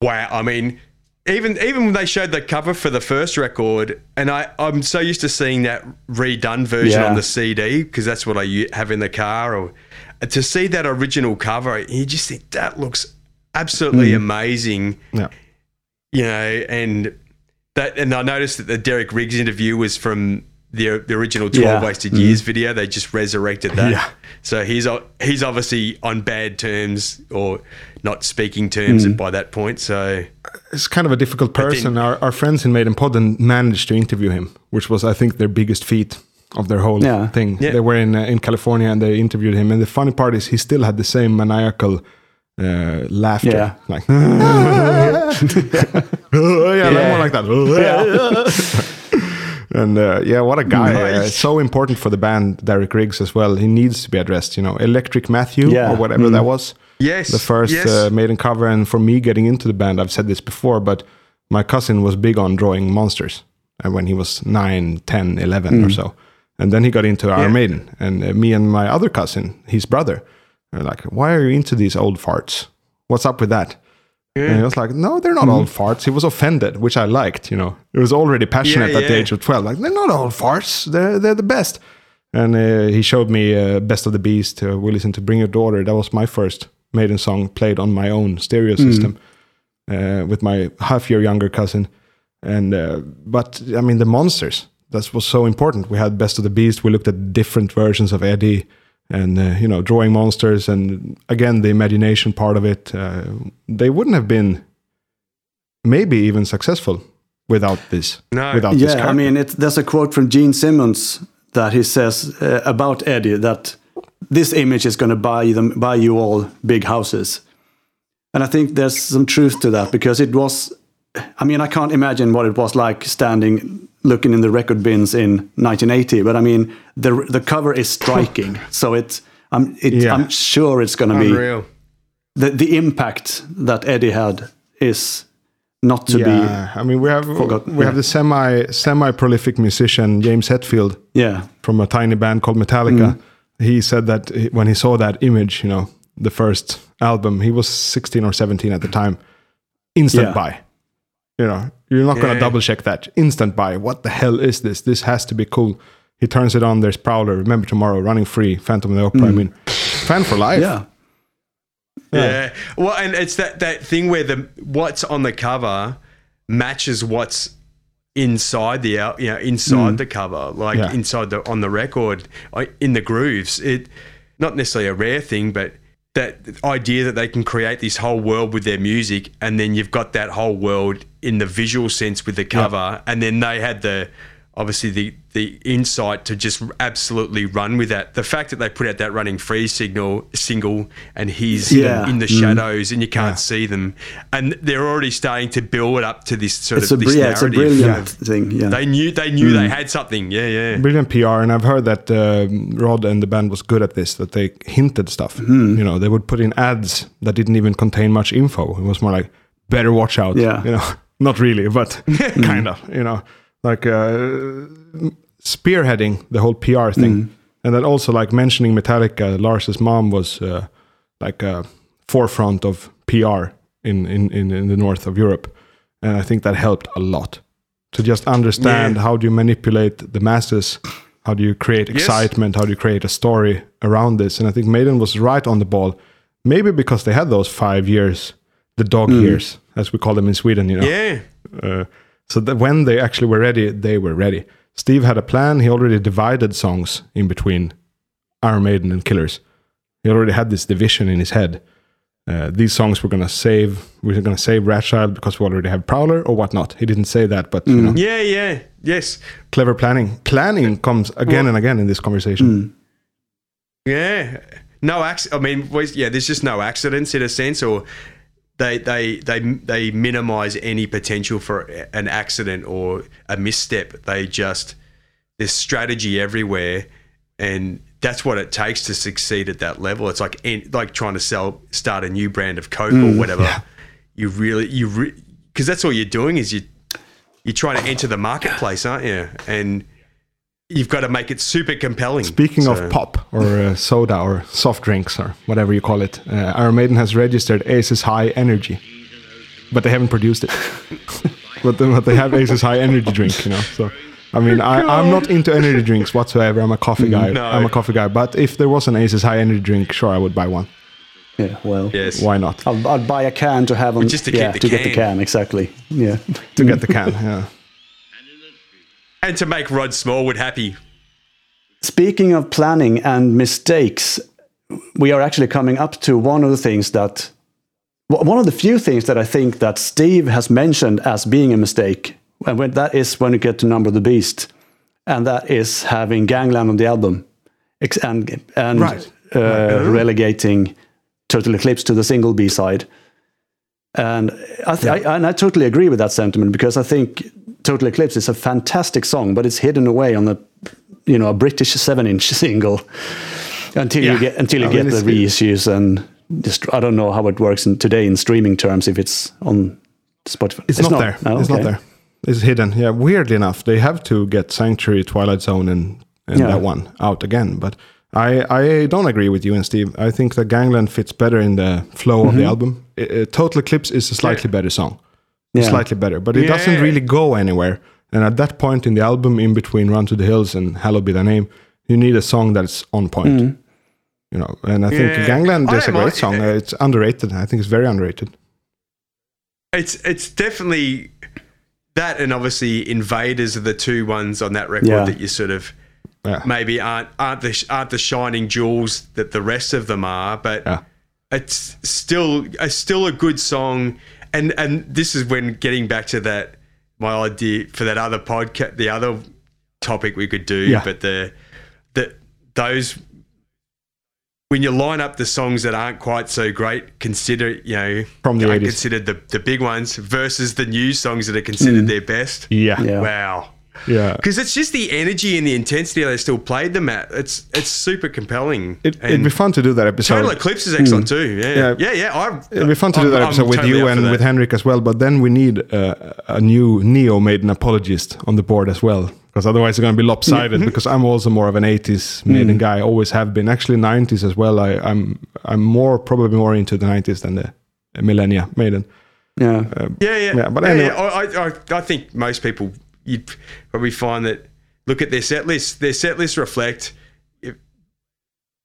Wow. I mean, even even when they showed the cover for the first record, and I I'm so used to seeing that redone version Yeah. on the CD because that's what I have in the car, or to see that original cover, you just think that looks absolutely amazing Yeah. you know, and that, and I noticed that the Derek Riggs interview was from the the original Twelve Yeah. Wasted Years video. They just resurrected that. Yeah. So he's he's obviously on bad terms or not speaking terms by that point. So It's kind of a difficult then- person. our, our friends in made Maiden Podden managed to interview him, which was, I think, their biggest feat of their whole Yeah. thing. Yeah. They were in uh, in California and they interviewed him. And the funny part is, he still had the same maniacal uh, laughter. Yeah. (laughs) Like, (laughs) yeah, like more like that. (laughs) and uh, yeah, what a guy! Uh, it's so important for the band, Derek Riggs as well. He needs to be addressed. You know, Electric Matthew Yeah. or whatever that was. Yes, the first yes. uh, Maiden cover. And for me, getting into the band, I've said this before, but my cousin was big on drawing monsters and when he was 9, 10, 11 or so. And then he got into Iron Yeah. Maiden. And uh, me and my other cousin, his brother, are like, why are you into these old farts? What's up with that? And he was like, no, they're not all farts. He was offended, which I liked, you know. He was already passionate Yeah, at the age of 12. Like, they're not all farts. They're, they're the best. And uh, he showed me uh, Best of the Beast. Uh, we listened to Bring Your Daughter. That was my first Maiden song played on my own stereo system uh, with my half year younger cousin. And uh, but I mean the monsters that was so important. We had Best of the Beast. We looked at different versions of Eddie, and uh, you know drawing monsters, and again the imagination part of it. Uh, they wouldn't have been maybe even successful without this. No. without this. Yeah, I mean, it, there's a quote from Gene Simmons that he says uh, about Eddie that this image is going to buy them, buy you all big houses, and I think there's some truth to that because it was. I mean, I can't imagine what it was like standing looking in the record bins in 1980, but I mean, the the cover is striking, (laughs) so it's. I'm, it, Yeah. I'm sure it's going to be the the impact that Eddie had is not to be. yeah, I mean we have we have the semi semi prolific musician James Hetfield Yeah, from a tiny band called Metallica. Mm. He said that when he saw that image, you know, the first album, he was 16 or 17 at the time. Instant Yeah. buy. You know, you're not going to double check that. Instant buy. What the hell is this? This has to be cool. He turns it on. There's Prowler. Remember Tomorrow, Running Free, Phantom of the Opera. I mm. mean, fan for life. yeah. Yeah. Well, and it's that that thing where the what's on the cover matches what's inside the out, you know, inside mm. the cover, like Yeah. inside the on the record, uh, in the grooves. It not necessarily a rare thing, but that idea that they can create this whole world with their music, and then you've got that whole world in the visual sense with the cover, and then they had the obviously the the insight to just absolutely run with that. The fact that they put out that running free signal single and he's Yeah. in the mm. shadows and you can't see them, and they're already starting to build up to this sort It's of br- this yeah, it's a narrative. brilliant thing. Yeah, They knew they knew they mm. had something. Yeah, yeah. Brilliant PR, and I've heard that um Rod and the band was good at this. That they hinted stuff. Mm-hmm. You know, they would put in ads that didn't even contain much info. It was more like, "Better watch out." Yeah. you know, not really, but (laughs) (laughs) kind of. You know, like uh, spearheading the whole PR thing, and then also like mentioning Metallica. Lars's mom was uh, like a forefront of PR in, in in in the north of Europe, and I think that helped a lot to just understand Yeah. how do you manipulate the masses how do you create Yes. excitement how do you create a story around this and i think maiden was right on the ball maybe because they had those five years the dog years as we call them in sweden you know Yeah. uh, so that when they actually were ready they were ready steve had a plan he already divided songs in between iron maiden and killers he already had this division in his head uh, these songs we're gonna save we're gonna save Wrathchild because we already have Prowler or whatnot. He didn't say that, but you know, Yeah, yeah. Yes. clever planning. Planning comes again and again in this conversation. Yeah. No acc- I mean, yeah. There's just no accidents in a sense, or they they they they minimize any potential for an accident or a misstep. They just there's strategy everywhere, and that's what it takes to succeed at that level. It's like like trying to sell start a new brand of Coke or mm, whatever. You really you because that's all you're doing is you you're trying to enter the marketplace, aren't you? And you've got to make it super compelling. Speaking So- of pop or uh, soda or soft drinks or whatever you call it, uh, Iron Maiden has registered Aces High Energy. but they haven't produced it. (laughs) but, then, but they have Aces High energy drink, you know. So I mean, I, I'm not into energy drinks whatsoever. I'm a coffee guy. No. I'm a coffee guy. But if there was an Aces High energy drink, sure, I would buy one. Yeah, well, Yes. Why not? I'll, I'll buy a can to have on. just to yeah, keep the to get the can. can exactly. Yeah. To get the can, yeah. And to make Rod Smallwood happy. Speaking of planning and mistakes, we are actually coming up to one of the things that one of the few things that I think that Steve has mentioned as being a mistake, and when that is when you get to Number of the Beast, and that is having Gangland on the album, and and Right. uh, relegating Total Eclipse to the single B side. And I, th- I and I totally agree with that sentiment because I think Total Eclipse is a fantastic song, but it's hidden away on the you know a British seven inch (laughs) single until you get until you I get mean, the it's- reissues and just I don't know how it works in, today in streaming terms if it's on Spotify. It's, not, there. Oh, It's okay. not there. It's hidden. Yeah, weirdly enough, they have to get Sanctuary, Twilight Zone, and, and Yeah. that one out again. But I, I don't agree with you and Steve. I think that Gangland fits better in the flow of the Mm-hmm. album. I- uh, Total Eclipse is a slightly better song. Yeah. Slightly better, but it doesn't really go anywhere. And at that point in the album, in between Run to the Hills and Hallowed Be Thy Name, you need a song that's on point. Mm. You know, and I think Yeah. Gangland is a great song. It's underrated. I think it's very underrated. It's it's definitely that, and obviously Invaders are the two ones on that record Yeah. that you sort of Yeah. maybe aren't aren't the aren't the shining jewels that the rest of them are, but Yeah. it's still a still a good song. And and this is when getting back to that my idea for that other podcast, the other topic we could do, Yeah. but the the those when you line up the songs that aren't quite so great, consider you know From the aren't 80s. considered the the big ones versus the new songs that are considered mm. their best. Yeah. Yeah. Wow. Yeah. Because it's just the energy and the intensity they still played them at. It's it's super compelling. It, it'd be fun to do that episode. Total Eclipse is excellent hmm. too. Yeah, Yeah. yeah, yeah. I, It'd be fun to do that I'm- episode I'm with totally you and with Henrik as well. But then we need uh, a new Neo Maiden apologist on the board as well, because otherwise it's going to be lopsided. because I'm also more of an '80s hmm. Maiden guy, always have been. Actually, '90s as well. I, I'm I'm more probably more into the '90s than the uh, millennia Maiden. Yeah. Uh, yeah, yeah, Yeah, but yeah, anyway. yeah. I, I, I- I think most people you'd probably find that look at their set list. Their set lists reflect if,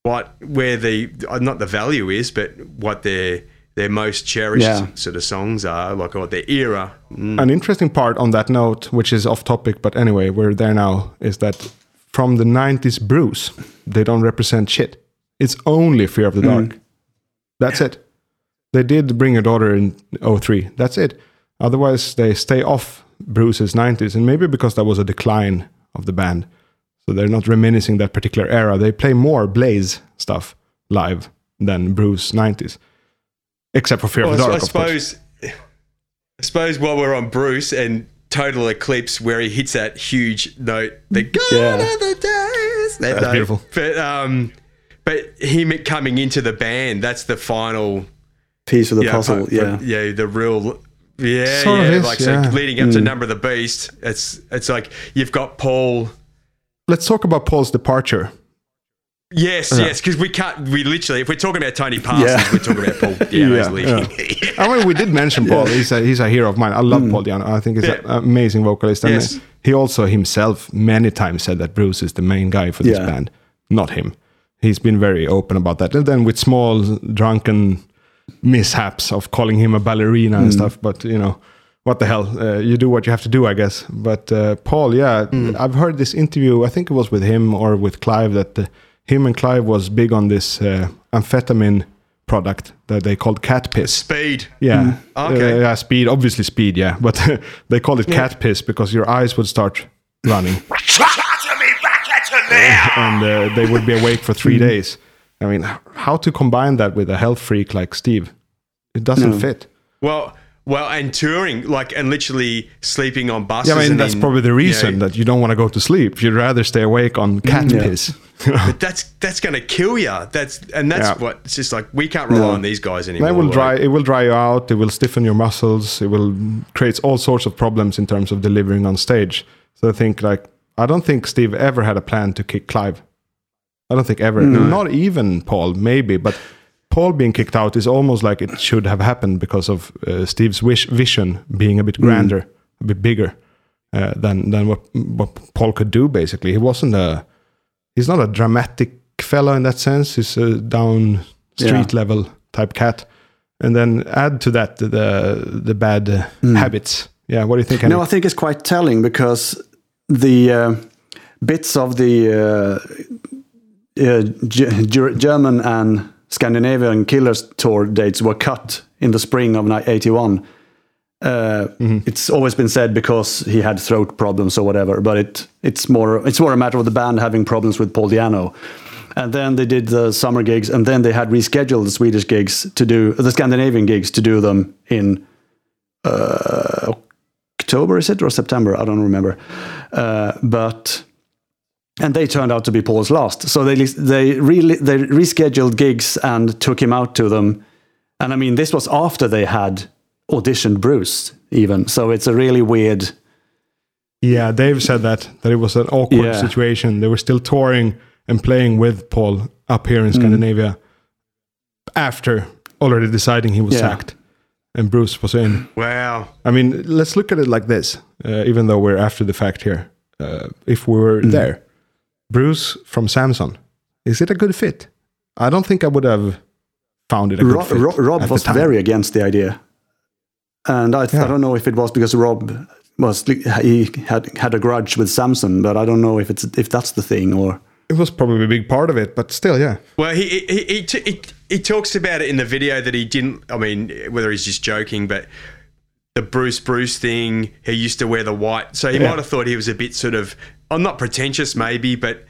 what where the uh, not the value is, but what their their most cherished Yeah. sort of songs are, like what their era. Mm. An interesting part on that note, which is off topic, but anyway, we're there now, is that from the '90s Bruce, they don't represent shit. It's only Fear of the Dark. That's it. They did bring a daughter in 03. That's it. Otherwise, they stay off Bruce's 90s, and maybe because that was a decline of the band. So they're not reminiscing that particular era. They play more Blaze stuff live than Bruce 90s. Except for Fear of Well, the I Dark, of course. suppose. I suppose while we're on Bruce and Total Eclipse, where he hits that huge note, the God Yeah. of the days. That That's note. beautiful. But um, but him coming into the band, that's the final. Piece of the yeah, puzzle. for- Yeah. yeah, the real. Yeah, Sort yeah, is, like yeah. so leading up to mm. Number of the Beast, it's it's like you've got Paul. Let's talk about Paul's departure. Yes, yes, because we can't. We literally, if we're talking about Tony Parsons, Yeah. we're talking about Paul Di'Anno's (laughs) Yeah, leaving. (laughs) I mean, we did mention (laughs) Paul. He's a he's a hero of mine. I love mm. Paul Di'Anno. I think he's Yeah. an amazing vocalist. And Yes. he also himself many times said that Bruce is the main guy for this Yeah. band, not him. He's been very open about that. And then with small drunken mishaps of calling him a ballerina and stuff. But you know, what the hell? Uh, you do what you have to do, I guess. But uh, Paul, yeah, I've heard this interview. I think it was with him or with Clive that uh, him and Clive was big on this uh, amphetamine product that they called cat piss. Speed. Yeah. Okay. Uh, yeah, speed. Obviously, speed. Yeah, but (laughs) they call it cat piss because your eyes would start running (laughs) and uh, they would be awake for three days. I mean, how to combine that with a health freak like Steve? It doesn't hmm. fit. Well, well, and touring, like, and literally sleeping on buses. Yeah, I mean, and that's in- probably the you reason know, that you don't want to go to sleep. You'd rather stay awake on hmm, cat piss. but (laughs) that's that's going to kill you. That's and that's Yeah. what it's just like. We can't rely on these guys anymore. That will like- dry. It will dry you out. It will stiffen your muscles. It will create all sorts of problems in terms of delivering on stage. So I think, like, I don't think Steve ever had a plan to kick Clive. I don't think ever. Not even Paul, maybe, but Paul being kicked out is almost like it should have happened because of uh, Steve's wish, vision being a bit grander, a bit bigger uh, than than what what Paul could do. Basically, he wasn't a he's not a dramatic fellow in that sense. He's a down street Yeah. level type cat, and then add to that the the bad uh, habits. Yeah, what do you think? No, I think it's quite telling because the uh, bits of the uh, uh, German and Scandinavian Killers tour dates were cut in the spring of ni- 81. Uh, It's always been said because he had throat problems or whatever, but it it's more it's more a matter of the band having problems with Paul Di'Anno. And then they did the summer gigs, and then they had rescheduled the Swedish gigs to do the Scandinavian gigs to do them in October, is it, or September? I don't remember. Uh, but and they turned out to be Paul's last. So they they really they rescheduled gigs and took him out to them. And I mean, this was after they had auditioned Bruce, even. So it's a really weird. Yeah, Dave said that that it was an awkward Yeah. situation. They were still touring and playing with Paul up here in Mm. Scandinavia after already deciding he was Yeah. sacked, and Bruce was in. Wow. I mean, let's look at it like this. Uh, even though we're after the fact here, uh, if we were Mm. there, Bruce from Samson, is it a good fit? I don't think I would have found it a good Ro- fit. Ro- Rob was very against the idea, and I, Yeah. I don't know if it was because Rob was he had had a grudge with Samson, but I don't know if it's if that's the thing or. It was probably a big part of it, but still, yeah. Well, he he, he, he, he he talks about it in the video that he didn't. I mean, whether he's just joking, but the Bruce Bruce thing, he used to wear the white, so he Yeah. might have thought he was a bit sort of, I'm not pretentious, maybe, but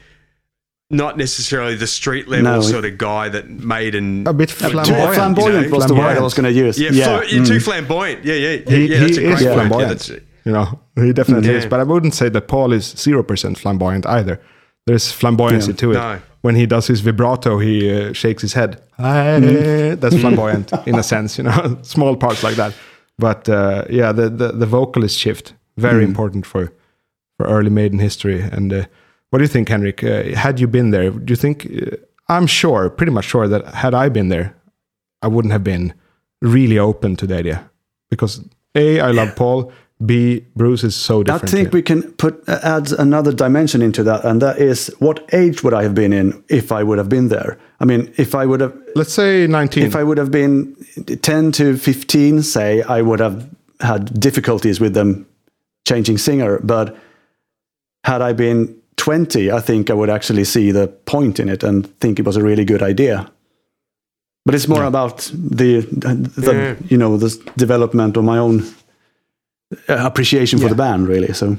not necessarily the street level No, sort of guy that made and A bit would do it, flamboyant. flamboyant you know? was the word I was going to use. Yeah, yeah. fl- yeah, too flamboyant. Yeah, yeah, yeah. He, yeah that's he a great is word. Yeah, flamboyant. that's you know, he definitely Yeah. is. But I wouldn't say that Paul is zero percent flamboyant either. There's flamboyancy Yeah. to it. No. When he does his vibrato, he uh, shakes his head. Mm. That's flamboyant in a sense, you know, (laughs) small parts like that. But uh, yeah, the, the the vocalist shift very Mm. important for for early Maiden history. And uh, what do you think, Henrik? Uh, had you been there, do you think? Uh, I'm sure, pretty much sure that had I been there, I wouldn't have been really open to the idea because a I love Paul. B Bruce is so different. I think we can put uh, add another dimension into that, and that is what age would I have been in if I would have been there? I mean, if I would have, Let's say 19. if I would have been ten to fifteen, say, I would have had difficulties with them changing singer. But had I been twenty, I think I would actually see the point in it and think it was a really good idea. But it's more about the, the Yeah. you know, the development of my own uh, appreciation for Yeah. the band, really. So.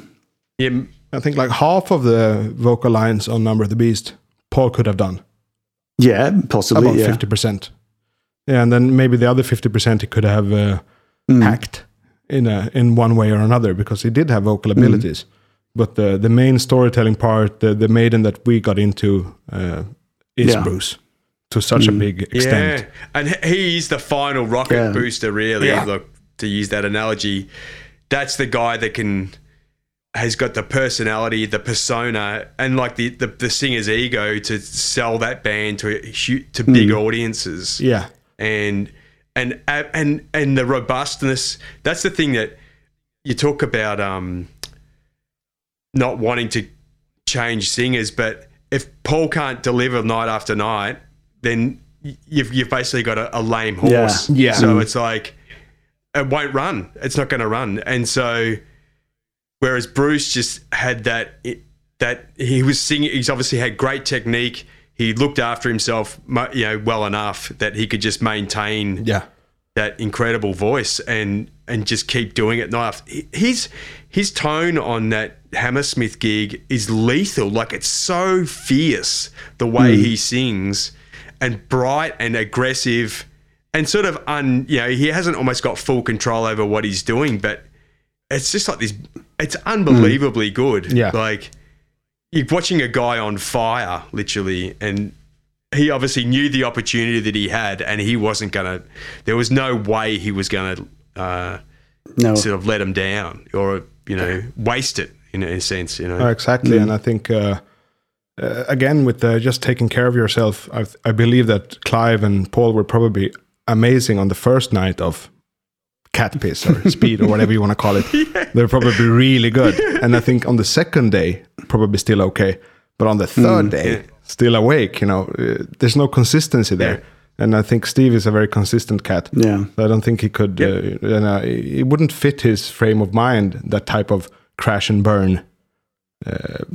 Yeah, I think like half of the vocal lines on Number of the Beast, Paul could have done. Yeah, possibly. About yeah. fifty percent. Yeah, and then maybe the other fifty percent he could have uh, Mm. hacked in a in one way or another because he did have vocal Mm. abilities. But the the main storytelling part, the the maiden that we got into, uh, is Yeah. Bruce to such a big extent. Yeah, and he- he is the final rocket Yeah. booster. Really, Yeah. look to use that analogy, that's the guy that can has got the personality, the persona, and like the the, the singer's ego to sell that band to to big audiences. Yeah, and and and and the robustness. That's the thing that you talk about. Um, not wanting to change singers, but if Paul can't deliver night after night, then you've you've basically got a, a lame horse. Yeah. Yeah. So it's like it won't run. It's not going to run, and so whereas Bruce just had that that he was singing. He's obviously had great technique. He looked after himself, you know, well enough that he could just maintain yeah. that incredible voice and and just keep doing it after. His his tone on that Hammersmith gig is lethal. Like it's so fierce the way hmm. he sings, and bright and aggressive, and sort of un. You know, he hasn't almost got full control over what he's doing, but it's just like this. It's unbelievably good. Yeah. like you're watching a guy on fire, literally, and he obviously knew the opportunity that he had, and he wasn't gonna. There was no way he was gonna uh, No. sort of let him down or you know waste it in a sense. You know, Oh, exactly, and I think uh, uh, again with uh, just taking care of yourself, I, I believe that Clive and Paul were probably amazing on the first night of cat piss or speed or whatever you want to call it. (laughs) They're probably really good, and I think on the second day probably still okay, but on the third day still awake. You know, uh, there's no consistency there. And I think Steve is a very consistent cat. Yeah. So I don't think he could. Uh, you know, it wouldn't fit his frame of mind. That type of crash and burn.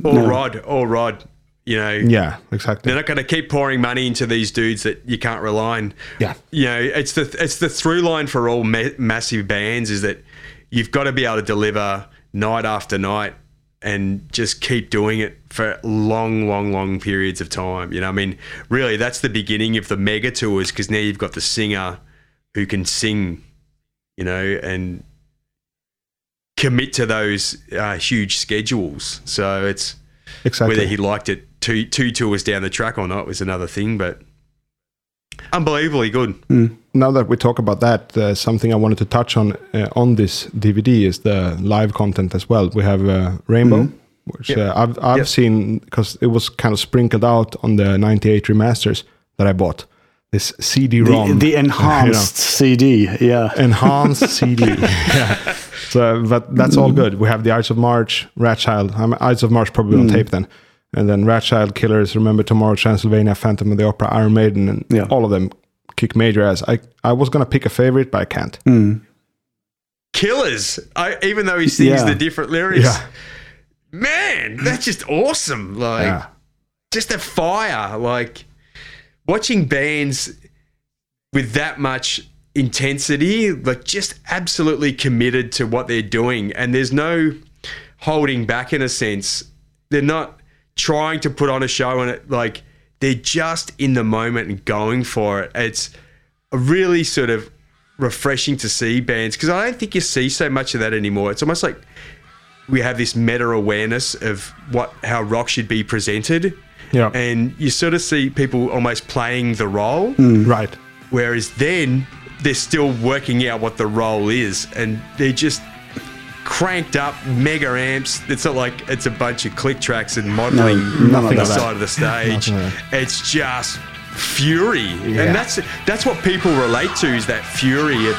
Or Rod, or Rod. You know, Yeah, exactly. they're not going to keep pouring money into these dudes that you can't rely on. Yeah. you know, it's the it's the through line for all ma- massive bands is that you've got to be able to deliver night after night and just keep doing it for long, long, long periods of time. You know, I mean, really, that's the beginning of the mega tours because now you've got the singer who can sing, you know, and commit to those uh, huge schedules. So it's Exactly. whether he liked it two two tours down the track or not was another thing, but unbelievably good. now that we talk about that, uh, something I wanted to touch on uh, on this DVD is the live content as well. We have uh, Rainbow, which uh, I've I've Yep. seen because it was kind of sprinkled out on the '98 remasters that I bought. This CD-ROM, the (laughs) you know, enhanced CD, yeah. enhanced (laughs) CD. (laughs) yeah. So, but that's all good. We have the Ides of March, Wrathchild. I'm Ides of March probably on tape then, and then Wrathchild, Killers, Remember Tomorrow, Transylvania, Phantom of the Opera, Iron Maiden, and Yeah. all of them kick major ass. I I was gonna pick a favorite, but I can't. Hmm. Killers, I, even though he sings Yeah. the different lyrics, Yeah. man, that's just awesome. Like, Yeah. just a fire. Like, watching bands with that much intensity, like, just absolutely committed to what they're doing. And there's no holding back in a sense. They're not trying to put on a show and it, like, they're just in the moment and going for it. It's a really sort of refreshing to see bands because I don't think you see so much of that anymore. It's almost like we have this meta awareness of what how rock should be presented. Yeah. And you sort of see people almost playing the role, mm, Right. whereas then they're still working out what the role is, and they're just cranked up mega amps. It's not like it's a bunch of click tracks and modeling none on the that. side of the stage. It's just fury, Yeah. and that's that's what people relate to is that fury of.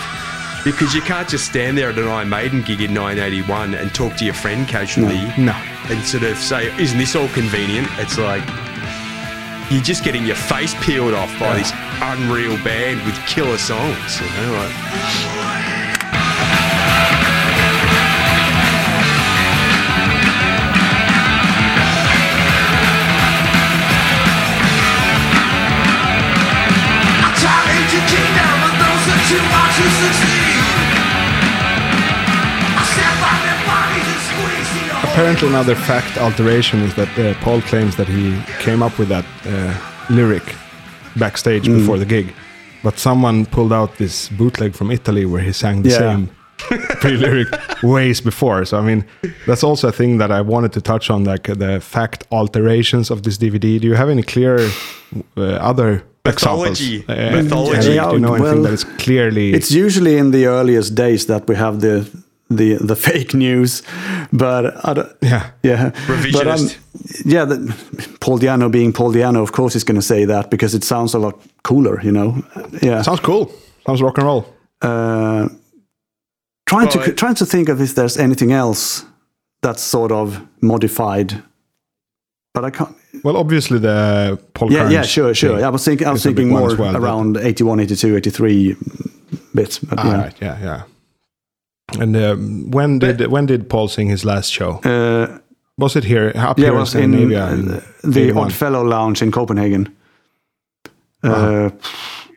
Because you can't just stand there at an Iron Maiden gig in 1981 and talk to your friend casually No. and sort of say, "Isn't this all convenient?" It's like you're just getting your face peeled off by this unreal band with killer songs. You know, like, Apparently, another fact alteration is that uh, Paul claims that he came up with that uh, lyric backstage Mm. before the gig, but someone pulled out this bootleg from Italy where he sang the Yeah. same pre-lyric (laughs) ways before. So I mean, that's also a thing that I wanted to touch on, like the fact alterations of this DVD. Do you have any clear uh, other Mythology. examples? Uh, Mythology. Eric, do you know anything well, that is clearly? It's usually in the earliest days that we have the the the (laughs) fake news, but I don't, yeah. yeah, But, um, Revisionist. yeah, the, Paul Di'Anno being Paul Di'Anno, of course, is going to say that because it sounds a lot cooler, you know. Yeah, Sounds cool. Sounds rock and roll. uh, trying Well, to it- trying to think of if there's anything else that's sort of modified, but I can't. Well, obviously the Paul Yeah, yeah, sure, sure. I was thinking, I was is a big thinking more well, but- around 81, 82, 83 bits. But Ah, yeah. right, yeah, yeah. And um, when did when did Paul sing his last show? Uh, Was it here up yeah, here it in was in Scandinavia? uh, in the 81? Oddfellow Lounge in Copenhagen. Uh-huh. Uh,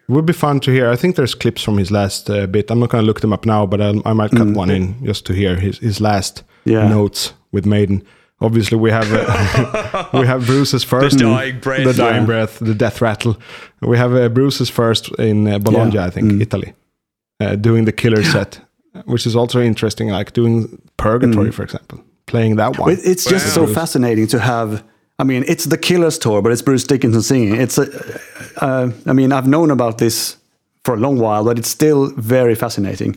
It would be fun to hear. I think there's clips from his last uh, bit. I'm not going to look them up now, but I'll, I might cut one in just to hear his, his last Mm. Yeah. notes with Maiden. Obviously, we have uh, (laughs) we have Bruce's first, dying breath. the dying Yeah. breath, the death rattle. We have uh, Bruce's first in uh, Bologna, Yeah. I think, Mm. Italy, uh, doing the killer set, which is also interesting. Like doing Purgatory, for example, playing that one. It's just so fascinating to have. I mean, it's the Killers tour, but it's Bruce Dickinson singing. It's a. Uh, I mean, I've known about this for a long while, but it's still very fascinating.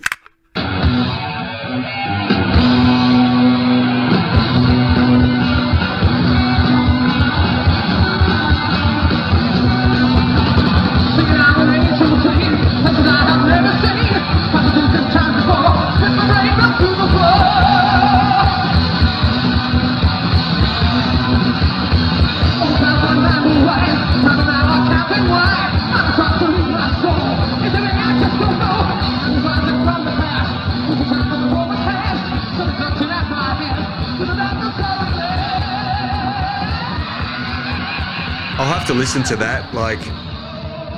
Listen to that, like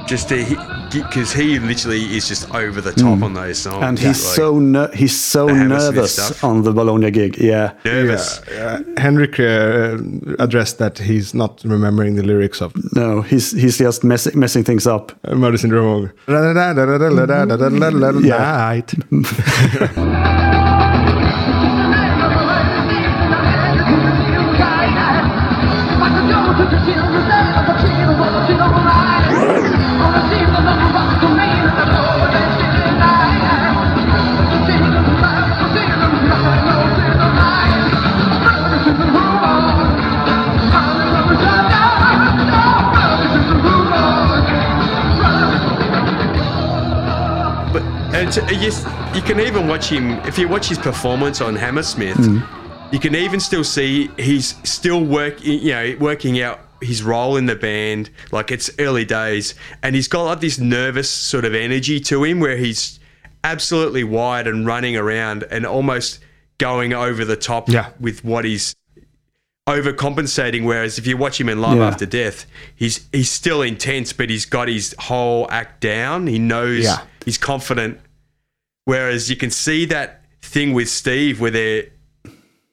just to because he literally is just over the top on those songs, Mm. and he's Like, so ner- he's so nervous on the Bologna gig. Yeah, nervous. Uh, Henrik uh, addressed that he's not remembering the lyrics of no, he's he's just messing messing things up. uh, Murder Syndrome. (laughs) Night. But (laughs) and it's, uh, you, you can even watch him if you watch his performance on Hammersmith. Hmm. You can even still see he's still work, you know, working out his role in the band. Like it's early days, and he's got like this nervous sort of energy to him where he's absolutely wired and running around and almost going over the top Yeah. with what he's overcompensating. Whereas if you watch him in Live Yeah. After Death, he's he's still intense, but he's got his whole act down. He knows Yeah. he's confident. Whereas you can see that thing with Steve where they're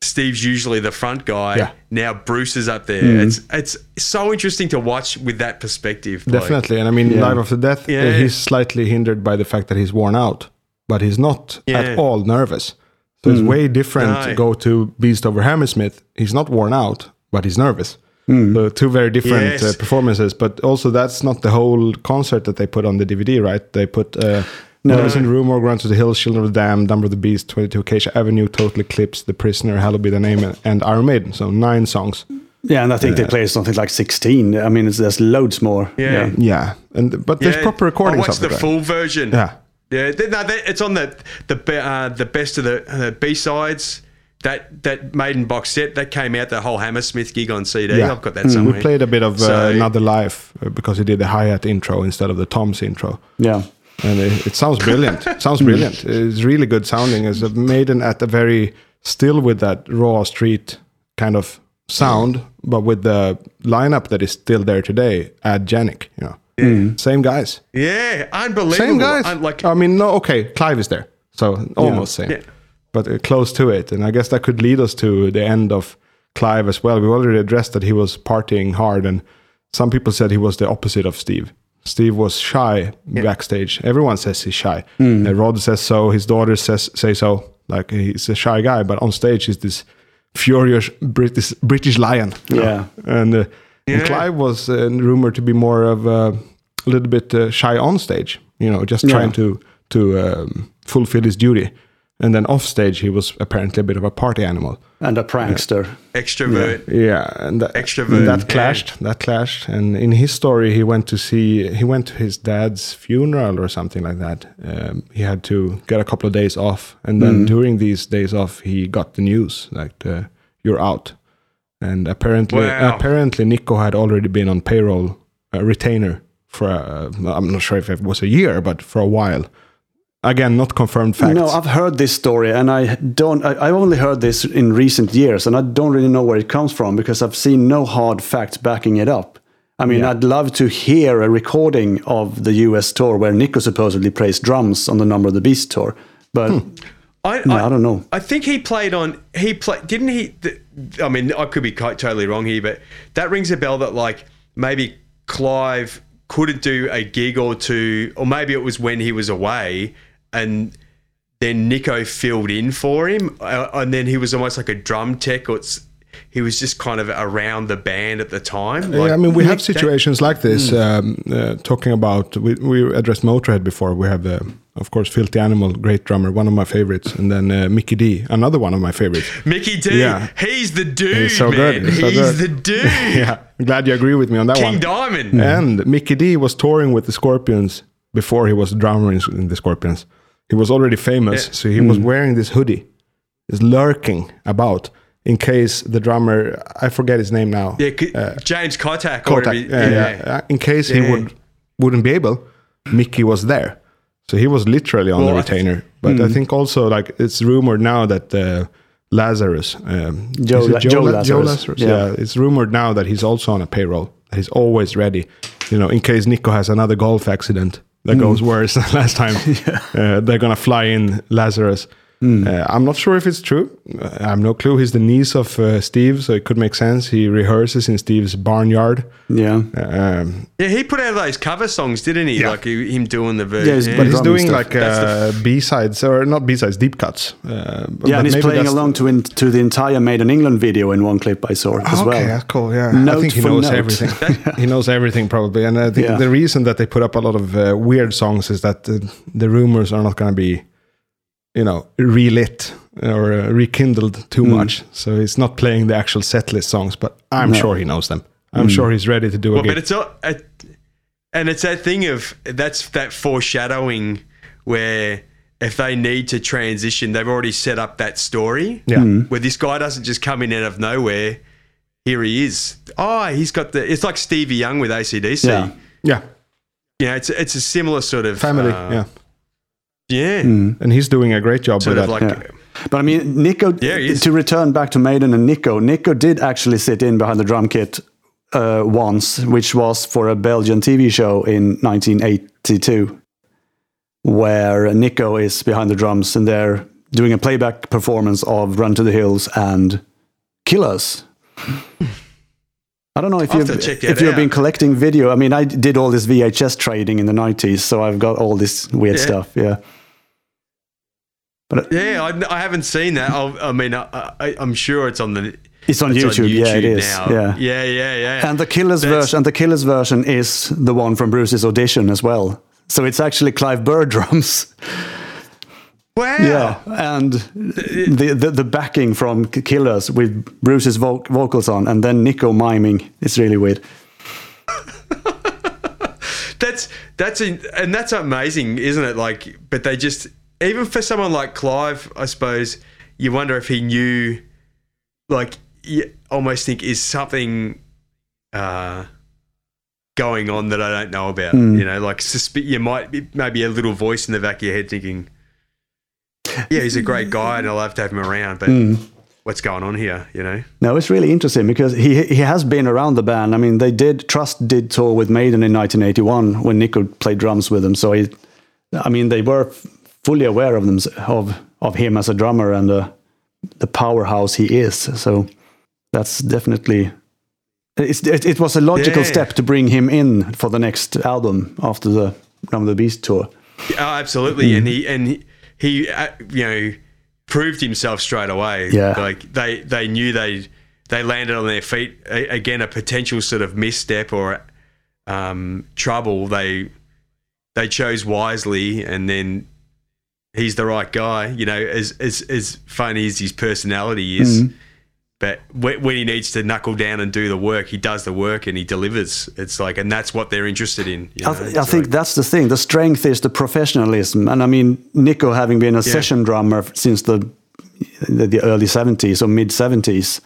Steve's usually the front guy. Yeah. Now Bruce is up there. It's it's so interesting to watch with that perspective. like- Definitely, and I mean, Yeah. Live After Death, uh, Yeah. he's slightly hindered by the fact that he's worn out, but he's not Yeah. at all nervous. So it's way different No. to go to Beast over Hammersmith. He's not worn out, but he's nervous. So two very different Yes. uh, performances, but also that's not the whole concert that they put on the DVD, right? They put uh, Nervous in the Room, or Ground to the Hills, Children of the Damned, Number of the Beast, 22 Acacia Avenue, Total Eclipse, The Prisoner, Hallowed Be the Name, and- and Iron Maiden. So nine songs. Yeah, and I think they play something like sixteen. I mean, it's, there's loads more. Yeah. Yeah, and but there's Yeah, proper recordings I watched of the right? full version. Yeah. Yeah, th- no, that- it's on the the uh, the best of the uh, B sides. That that Maiden box set that came out the whole Hammersmith gig on CD. Yeah. I've got that somewhere. We played a bit of uh, Another Life uh, because he did the hi hat intro instead of the Tom's intro. Yeah. And it, it sounds brilliant. It sounds brilliant. (laughs) It's really good sounding. It's a Maiden at a very still with that raw street kind of sound, but with the lineup that is still there today at Janick, you know. Same guys. Yeah, unbelievable. Same guys. Un- like I mean, no, okay, Clive is there. So almost same. Yeah. But uh, close to it. And I guess that could lead us to the end of Clive as well. We already addressed that he was partying hard, and some people said he was the opposite of Steve. Steve was shy backstage. Everyone says he's shy. Uh, Rod says so. His daughter says say so. Like he's a shy guy, but on stage he's this furious British British lion. Yeah. (laughs) And, uh, and Clive was uh, rumored to be more of a, little bit uh, shy on stage. You know, just trying to to um, fulfill his duty. And then off stage, he was apparently a bit of a party animal. And a prankster. extrovert. Yeah, and the, Extrovert, That yeah. clashed. That clashed. And in his story, he went to see. He went to his dad's funeral or something like that. Um, he had to get a couple of days off, and then during these days off, he got the news like uh, you're out. And apparently, Wow. apparently, Nicko had already been on payroll, a retainer for. A, I'm not sure if it was a year, but for a while. Again, not confirmed facts. No, I've heard this story, and I don't. I, I've only heard this in recent years, and I don't really know where it comes from because I've seen no hard facts backing it up. I mean, I'd love to hear a recording of the US tour where Nicko supposedly plays drums on the Number of the Beast tour, but hmm. I, No, I don't know. I think he played on. He played. Didn't he? th- I mean, I could be quite totally wrong here, but that rings a bell. That like maybe Clive couldn't do a gig or two, or maybe it was when he was away, and then Nicko filled in for him, uh, and then he was almost like a drum tech, or it's, he was just kind of around the band at the time. Yeah, I mean, we have that- situations like this. Hmm. Um, uh, talking about, we, we addressed Motorhead before. We have, uh, of course, Philthy Animal, great drummer, one of my favorites, and then uh, Mikkey Dee, another one of my favorites. Mikkey Dee. Yeah. He's the dude, He's so man. good. He's so good. the dude. (laughs) yeah, I'm glad you agree with me on that King one. King Diamond. And Mikkey Dee was touring with the Scorpions before he was a drummer in, in the Scorpions. He was already famous, Yeah. so he was wearing this hoodie, is lurking about in case the drummer, I forget his name now. Yeah, c- James Kottak. or Kottak, whatever- yeah, yeah. yeah. In case he would wouldn't be able, Mikkey was there, so he was literally on Well, the I th- retainer. But I think also like it's rumored now that uh, Lazarus, um, Joe is it La- Joe Lazarus, yeah. yeah. it's rumored now that he's also on a payroll that he's always ready. You know, in case Nicko has another golf accident that goes worse (laughs) than last time, (laughs) uh, they're gonna fly in Lazarus. Uh, I'm not sure if it's true. Uh, I have no clue. He's the niece of uh, Steve, so it could make sense. He rehearses in Steve's barnyard. Yeah. Um, Yeah, he put out those cover songs, didn't he? Yeah. Like he- him doing the version. Yeah, he's- but he's doing stuff. like uh, B sides or not B sides, deep cuts. Uh, Yeah, but and he's playing along to in, to the entire Made in England video in one clip I saw as okay, well. that's cool. Yeah, I Note think he for knows note. everything. (laughs) he knows everything probably, and I think Yeah. the reason that they put up a lot of uh, weird songs is that the, the rumors are not going to be, you know, relit or uh, rekindled too much. So he's not playing the actual setlist songs, but I'm No. sure he knows them. I'm sure he's ready to do a Well, gig. but it's all, it, and it's that thing of that's that foreshadowing where if they need to transition, they've already set up that story. yeah, Where this guy doesn't just come in out of nowhere. Here he is. Oh, he's got the. It's like Stevie Young with ACDC. Yeah. yeah, Yeah, it's it's a similar sort of family. uh, yeah, yeah, and he's doing a great job sort with of that. like Yeah. But I mean, Nicko, Yeah, to return back to Maiden and Nicko, Nicko did actually sit in behind the drum kit uh, once, which was for a Belgian TV show in 1982, where Nicko is behind the drums and they're doing a playback performance of Run to the Hills and Killers. I don't know if you've, to check that if you've been collecting video. I mean, I did all this VHS trading in the 90s, so I've got all this weird Yeah. stuff. Yeah. But yeah. I, I haven't seen that. I'll, I mean, I, I, I'm sure it's on the. it's on, YouTube. Yeah, it is. now. Yeah. yeah, yeah, yeah. And the Killers That's- version, and the Killers version is the one from Bruce's audition as well. So it's actually Clive Burr (laughs) drums. wow. Yeah, and the, the the backing from Killers with Bruce's vo- vocals on, and then Nicko miming. It's really weird. (laughs) That's that's in, and that's amazing, isn't it? Like, but they just even for someone like Clive, I suppose you wonder if he knew, like, you almost think is something uh, going on that I don't know about. You know, like you might be maybe a little voice in the back of your head thinking, "Yeah, he's a great guy, and I'll have to have him around." But what's going on here? You know? No, it's really interesting because he he has been around the band. I mean, they did Trust did tour with Maiden in 1981 when Nicko played drums with them. So he, I mean, they were fully aware of them of of him as a drummer and uh, the powerhouse he is. So that's definitely. It's, it, it was a logical Yeah. step to bring him in for the next album after the Number the Beast tour. Oh, absolutely, and he and he, he uh, you know proved himself straight away. Yeah. like they they knew they they landed on their feet A- again. A potential sort of misstep or um, trouble. They they chose wisely, and then he's the right guy. You know, as as as funny as his personality is. Mm. But when when he needs to knuckle down and do the work, he does the work and he delivers. It's like, and that's what they're interested in. you I, th- I think like- that's the thing. The strength is the professionalism, and I mean Nicko having been a session drummer since the the, the early seventies or mid seventies,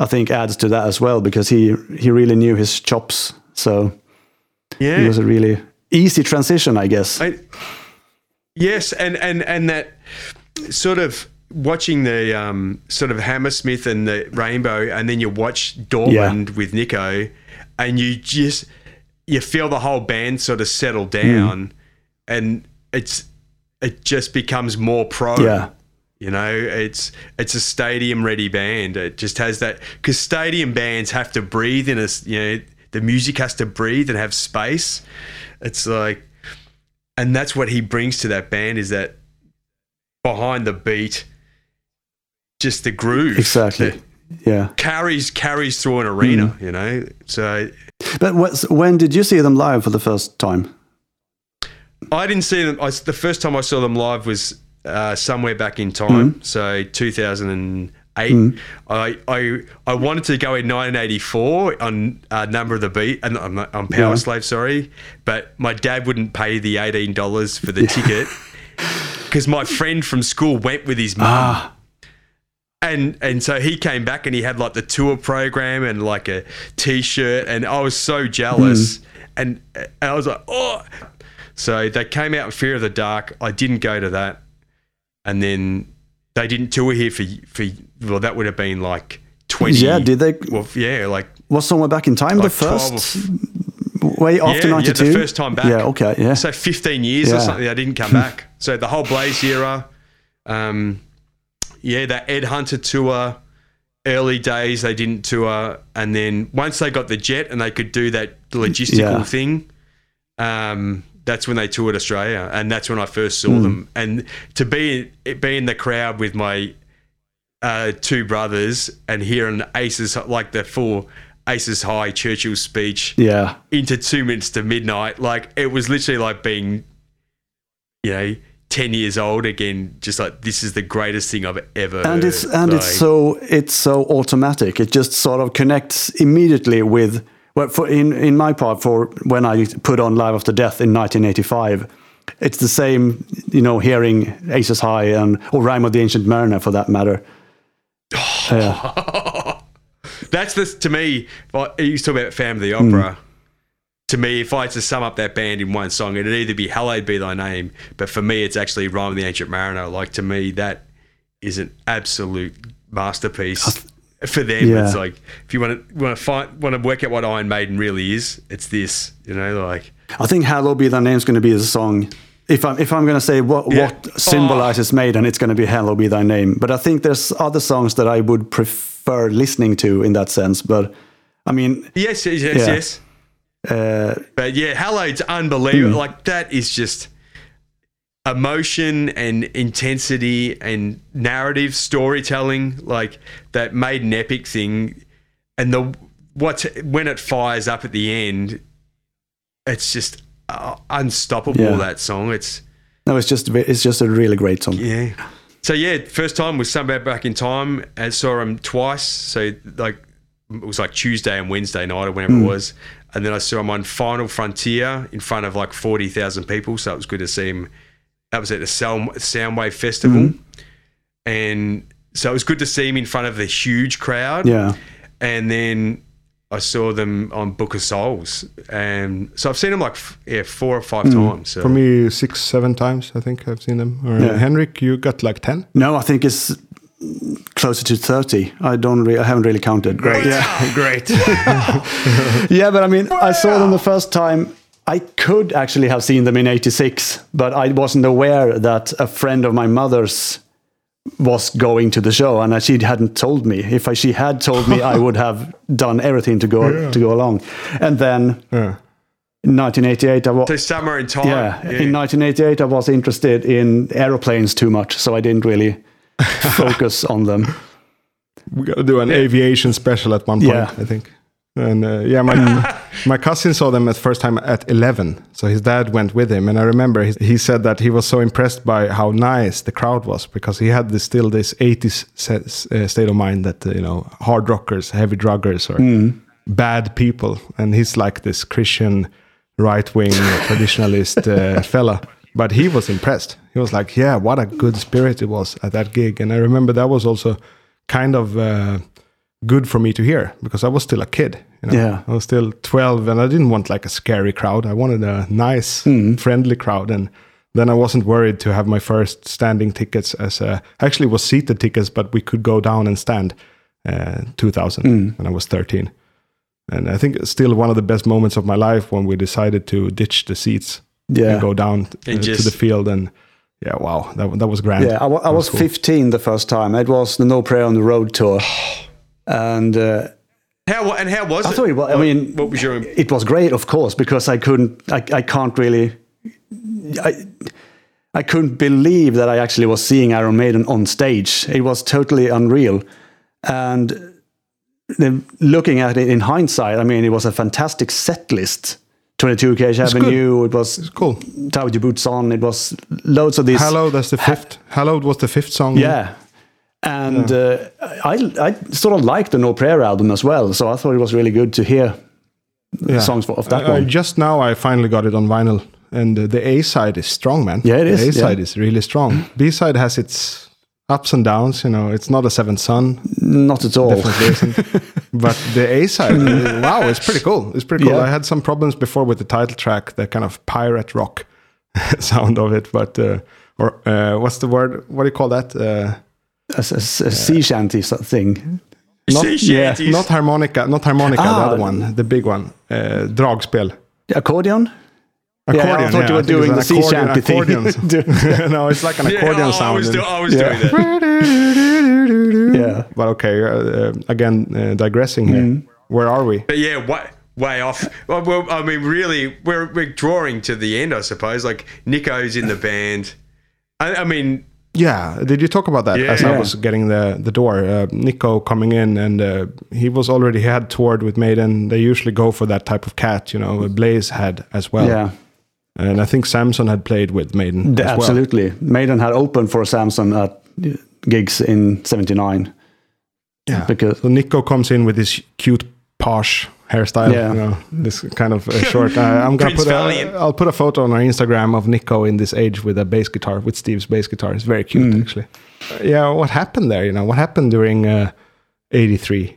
I think adds to that as well because he he really knew his chops. So yeah, it was a really easy transition, I guess. I, yes, and and and that sort of watching the um, sort of Hammersmith and the Rainbow, and then you watch Dortmund with Nicko, and you just you feel the whole band sort of settle down, and it's it just becomes more pro. yeah, You know, it's it's a stadium ready band. It just has that because stadium bands have to breathe in a you know the music has to breathe and have space. It's like, and that's what he brings to that band is that behind the beat, just the groove exactly. Yeah, carries carries through an arena. You know, so but what's, when did you see them live for the first time? I didn't see them. I, the first time I saw them live was uh, somewhere back in time, Mm. so 2008. I, I I wanted to go in 1984 on uh, Number of the Beast and on, on Power Yeah. Slave, sorry, but my dad wouldn't pay the eighteen dollars for the ticket (laughs) because my friend from school went with his mum. Ah. And and so he came back and he had like the tour program and like a t-shirt and I was so jealous Hmm. and, and I was like oh so they came out in Fear of the Dark I didn't go to that and then they didn't tour here for for well that would have been like 20 Yeah, did they? well yeah like was somewhere back in time the Like 12 first way after yeah, '92. yeah, the first time back. Yeah, okay, yeah. So 15 years or something, they didn't come back. (laughs) So the whole Blaze era, um, yeah, that Ed Hunter tour, early days they didn't tour, and then once they got the jet and they could do that logistical Yeah. thing, um, that's when they toured Australia, and that's when I first saw Hmm. them. And to be be in the crowd with my uh, two brothers and hearing Aces like the full Aces High Churchill speech yeah, into two minutes to midnight. Like it was literally like being, you know, ten years old again. Just like this is the greatest thing I've ever. and it's and Like, it's so it's so automatic. It just sort of connects immediately with. Well, for in in my part, for when I put on Live After Death in 1985, it's the same. You know, hearing Aces High and or Rhyme of the Ancient Mariner, for that matter. Yeah, (laughs) That's this to me. I, you used to talk about Phantom of the Hmm. Opera. To me, if I had to sum up that band in one song, it'd either be "Hallowed Be Thy Name," but for me, it's actually "Rhyme of the Ancient Mariner." Like to me, that is an absolute masterpiece. For them, Yeah. it's like if you want to want to find want to work out what Iron Maiden really is, it's this. You know, like I think "Hallowed Be Thy Name" is going to be the song. If I'm if I'm going to say what Yeah. what symbolizes Maiden, it's going to be "Hallowed Be Thy Name." But I think there's other songs that I would prefer listening to in that sense. But I mean, yes, yes, yes. Yeah. yes. uh, But yeah, Hallowed's unbelievable. Hmm. Like that is just emotion and intensity and narrative storytelling, like that made an epic thing. And the what when it fires up at the end, it's just uh, unstoppable. Yeah. That song, it's no, it's just it's just a really great song. yeah. So yeah, first time was somewhere back in time. I saw him twice. So like it was like Tuesday and Wednesday night or whenever it was. And then I saw him on Final Frontier in front of like forty thousand people. So it was good to see him. That was at the Sound, Soundwave Festival, and so it was good to see him in front of the huge crowd. Yeah, And then I saw them on Book of Souls, and so I've seen them like f- yeah four or five hmm. times. So. For me, six, seven times I think I've seen them. Or Yeah. Henrik, you got like ten. no, I think it's closer to thirty. I don't, re- I haven't really counted. Great. Yeah, (laughs) great. (laughs) yeah, but I mean, I saw them the first time. I could actually have seen them in '86, but I wasn't aware that a friend of my mother's was going to the show, and she hadn't told me. If I, she had told me, I would (laughs) have done everything to go to go along. And then yeah. in 1988, I was summer in time. yeah, in 1988, I was interested in aeroplanes too much, so I didn't really (laughs) focus on them. We got to do an aviation special at one point, Yeah. I think. And uh, yeah, my (laughs) my cousin saw them at first time at 11. So his dad went with him, and I remember he, he said that he was so impressed by how nice the crowd was because he had this still this 80s se- uh, state of mind that uh, you know hard rockers, heavy druggers, or bad people, and he's like this Christian right wing (laughs) traditionalist uh, fella. But he was impressed. He was like, "Yeah, what a good spirit it was at that gig." And I remember that was also kind of uh, good for me to hear because I was still a kid. You know? Yeah. I was still 12 and I didn't want like a scary crowd. I wanted a nice, friendly crowd. And then I wasn't worried to have my first standing tickets as a, actually it was seated tickets, but we could go down and stand uh, 2000 when I was 13. And I think it's still one of the best moments of my life when we decided to ditch the seats Yeah. and go down uh, And to the field. And yeah, wow, that, that was grand. Yeah, I, wa- I That was cool. 15 the first time. It was the No Prayer on the Road tour, (sighs) (laughs) and uh, How and how was I it? thought it was. I mean, what was your? it was great, of course, because I couldn't, I, I can't really, I, I couldn't believe that I actually was seeing Iron Maiden on stage. It was totally unreal, and then looking at it in hindsight, I mean, it was a fantastic set list. 22 Cage good. Avenue. It was it's cool. Tie with Your Boots On. It was loads of these. Hello, that's the fifth. Hallowed was the fifth song. Yeah. And uh, I, I sort of liked the No Prayer album as well. So I thought it was really good to hear Yeah. songs of that I one. just now I finally got it on vinyl, and uh, the A side is strong, man. Yeah, it is, The A side yeah. is really strong. (clears throat) B side has its ups and downs. You know, it's not a Seventh Son, Not at all. (laughs) but the A side, uh, wow, it's pretty cool. It's pretty cool. Yeah. I had some problems before with the title track, the kind of pirate rock (laughs) sound of it, but uh, or uh, what's the word? What do you call that? A, a- a sea shanty sort of thing. Not, sea shanties. not harmonica, not harmonica, the Ah. other one, the big one, uh, dragspel. The accordion. Accordion, yeah, I thought you were doing the sea shanty thing. (laughs) (laughs) no, it's like an Yeah, accordion I sound. do- I was Yeah. doing that. (laughs) yeah. But okay, uh, uh, again, uh, digressing here. Mm-hmm. Where are we? But yeah, way, way off. Well, well, I mean, really, we're, we're drawing to the end, I suppose. Like, Nicko's in the band. I, I mean, Yeah, did you talk about that as I was getting the the door? Uh, Nicko coming in, and uh, he was already he had toured with Maiden. They usually go for that type of cat, you know. Blaze had as well, Yeah, and I think Samson had played with Maiden. The- as well. absolutely. Maiden had opened for Samson at gigs in '79. Yeah, Because so Nicko comes in with this cute posh hairstyle. Yeah. You know, this kind of uh, (laughs) short. Uh, I'm gonna Prince put Valiant. a, I'll put a photo on our Instagram of Nicko in this age with a bass guitar, with Steve's bass guitar. It's very cute, Mm. actually. Uh, yeah, what happened there? You know, what happened during uh, '83?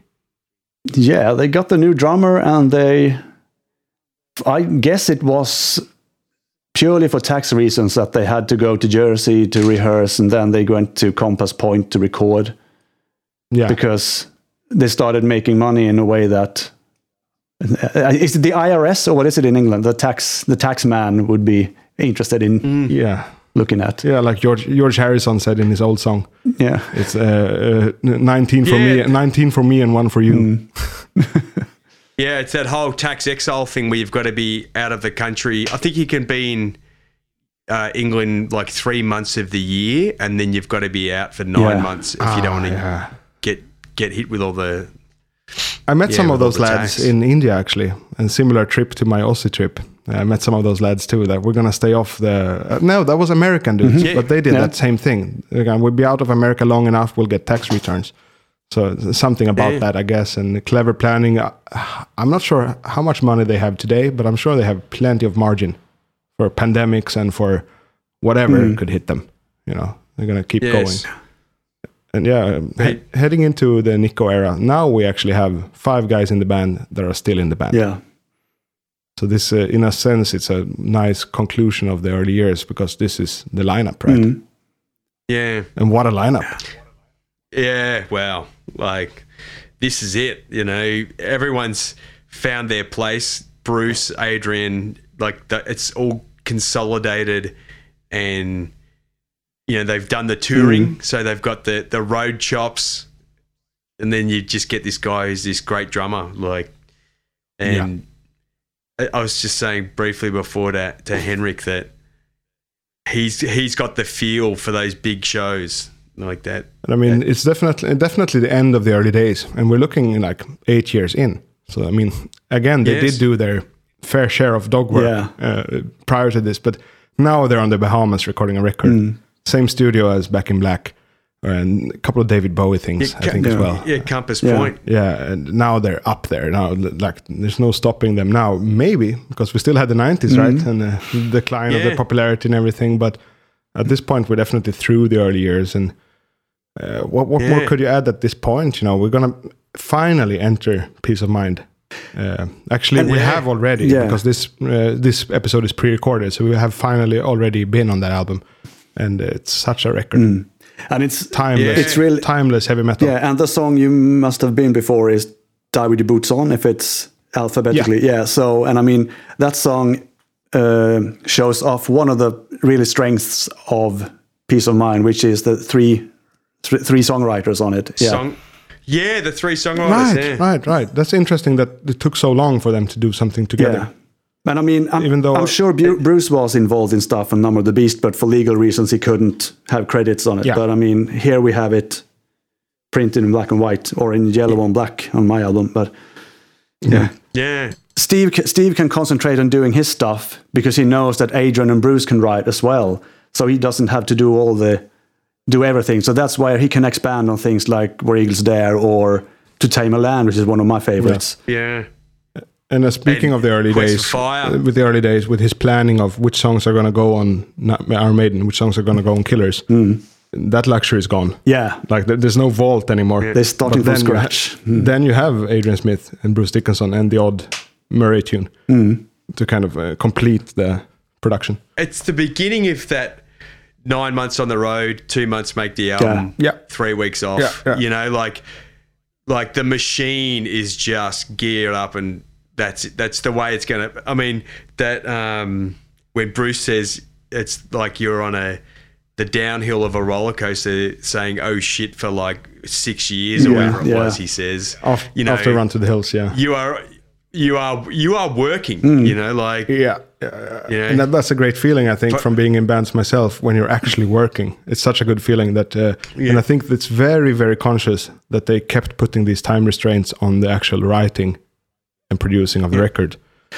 yeah, they got the new drummer, and they. I guess it was purely for tax reasons that they had to go to Jersey to rehearse, and then they went to Compass Point to record Yeah, because they started making money in a way that. Uh, Is it the IRS or what is it in England? The tax the tax man would be interested in yeah, looking at. yeah. Like George George Harrison said in his old song, Yeah. it's uh, uh, 19 for Yeah. me, 19 for me, and one for you. Mm. (laughs) yeah, it's that whole tax exile thing where you've got to be out of the country. I think you can be in uh, England like three months of the year, and then you've got to be out for nine Yeah. months if you don't want to yeah. Get get hit with all the. I met Yeah, some of those lads tax. in India actually, a similar trip to my Aussie trip. I met some of those lads too that we're gonna stay off the. Uh, no, that was American dudes, Yeah. but they did Yeah. that same thing. Again, we'll be out of America long enough, we'll get tax returns. So something about Yeah. that, I guess, and clever planning. Uh, I'm not sure how much money they have today, but I'm sure they have plenty of margin for pandemics and for whatever could hit them. You know, they're gonna keep Yes. going. And yeah, he- heading into the Nicko era, now we actually have five guys in the band that are still in the band. Yeah. So this, uh, in a sense, it's a nice conclusion of the early years because this is the lineup, right? Mm. Yeah, And what a lineup! yeah. Wow, like this is it. You know, everyone's found their place. Bruce, Adrian, like the, it's all consolidated, and you know they've done the touring, so they've got the the road chops, and then you just get this guy who's this great drummer, like, and I I was just saying briefly before to to Henrik that he's he's got the feel for those big shows like that. And I mean, it's definitely definitely the end of the early days, and we're looking like eight years in. So I mean, again, they Yes. did do their fair share of dog work Yeah. uh, prior to this, but now they're on the Bahamas recording a record. Mm. Same studio as Back in Black, and a couple of David Bowie things, I think as well. Yeah, Compass Yeah. Point. Yeah, and now they're up there. Now, like, there's no stopping them now. Maybe because we still had the 90s, right? And the decline of the popularity and everything. But at this point, we're definitely through the early years. And uh, what, what more could you add at this point? You know, we're going to finally enter Piece of Mind. Uh, actually, we Yeah. have already Yeah. because this uh, this episode is pre-recorded, so we have finally already been on that album, and it's such a record, And it's timeless. Yeah. It's really- timeless heavy metal. yeah, and the song you must have been before is "Die with Your Boots On" if it's alphabetically. Yeah. So, and I mean that song uh, shows off one of the really strengths of Piece of Mind, which is the three th- three songwriters on it. Yeah. Song. Yeah, the three songwriters. Right, yeah. right, right. That's interesting that it took so long for them to do something together. Yeah. And I mean, I'm, Even though- I'm sure Bu- Bruce was involved in stuff on Number of the Beast, but for legal reasons, he couldn't have credits on it. Yeah. But I mean, here we have it printed in black and white or in yellow on black on my album. But yeah. Yeah. Steve, Steve can concentrate on doing his stuff because he knows that Adrian and Bruce can write as well. So he doesn't have to do all the, do everything. So that's why he can expand on things like Where Eagles Dare or To Tame a Land, which is one of my favorites. Yeah. And uh, speaking And of the early days, Fire. uh, with the early days, with his planning of which songs are going to go on not Iron Maiden, which songs are going to go on Killers, Mm. that luxury is gone. Yeah. Like there- there's no vault anymore. They're starting But from then you scratch. Mm. Then you have Adrian Smith and Bruce Dickinson and the odd Murray tune Mm. to kind of uh, complete the production. It's the beginning of that nine months on the road, two months make the album, Yeah. three weeks off. Yeah, yeah. You know, like like the machine is just geared up, and that's that's the way it's gonna. I mean that um, when Bruce says it's like you're on a the downhill of a roller coaster, saying "oh shit" for like six years or Yeah, whatever it yeah. was. He says, Off, you know, after Run to the Hills, yeah. you are you are you are working. Hmm. You know, like Yeah. you know, And that, that's a great feeling, I think, from being in bands myself when you're actually working. It's such a good feeling that, uh, and I think it's very, very conscious that they kept putting these time restraints on the actual writing and producing of the record.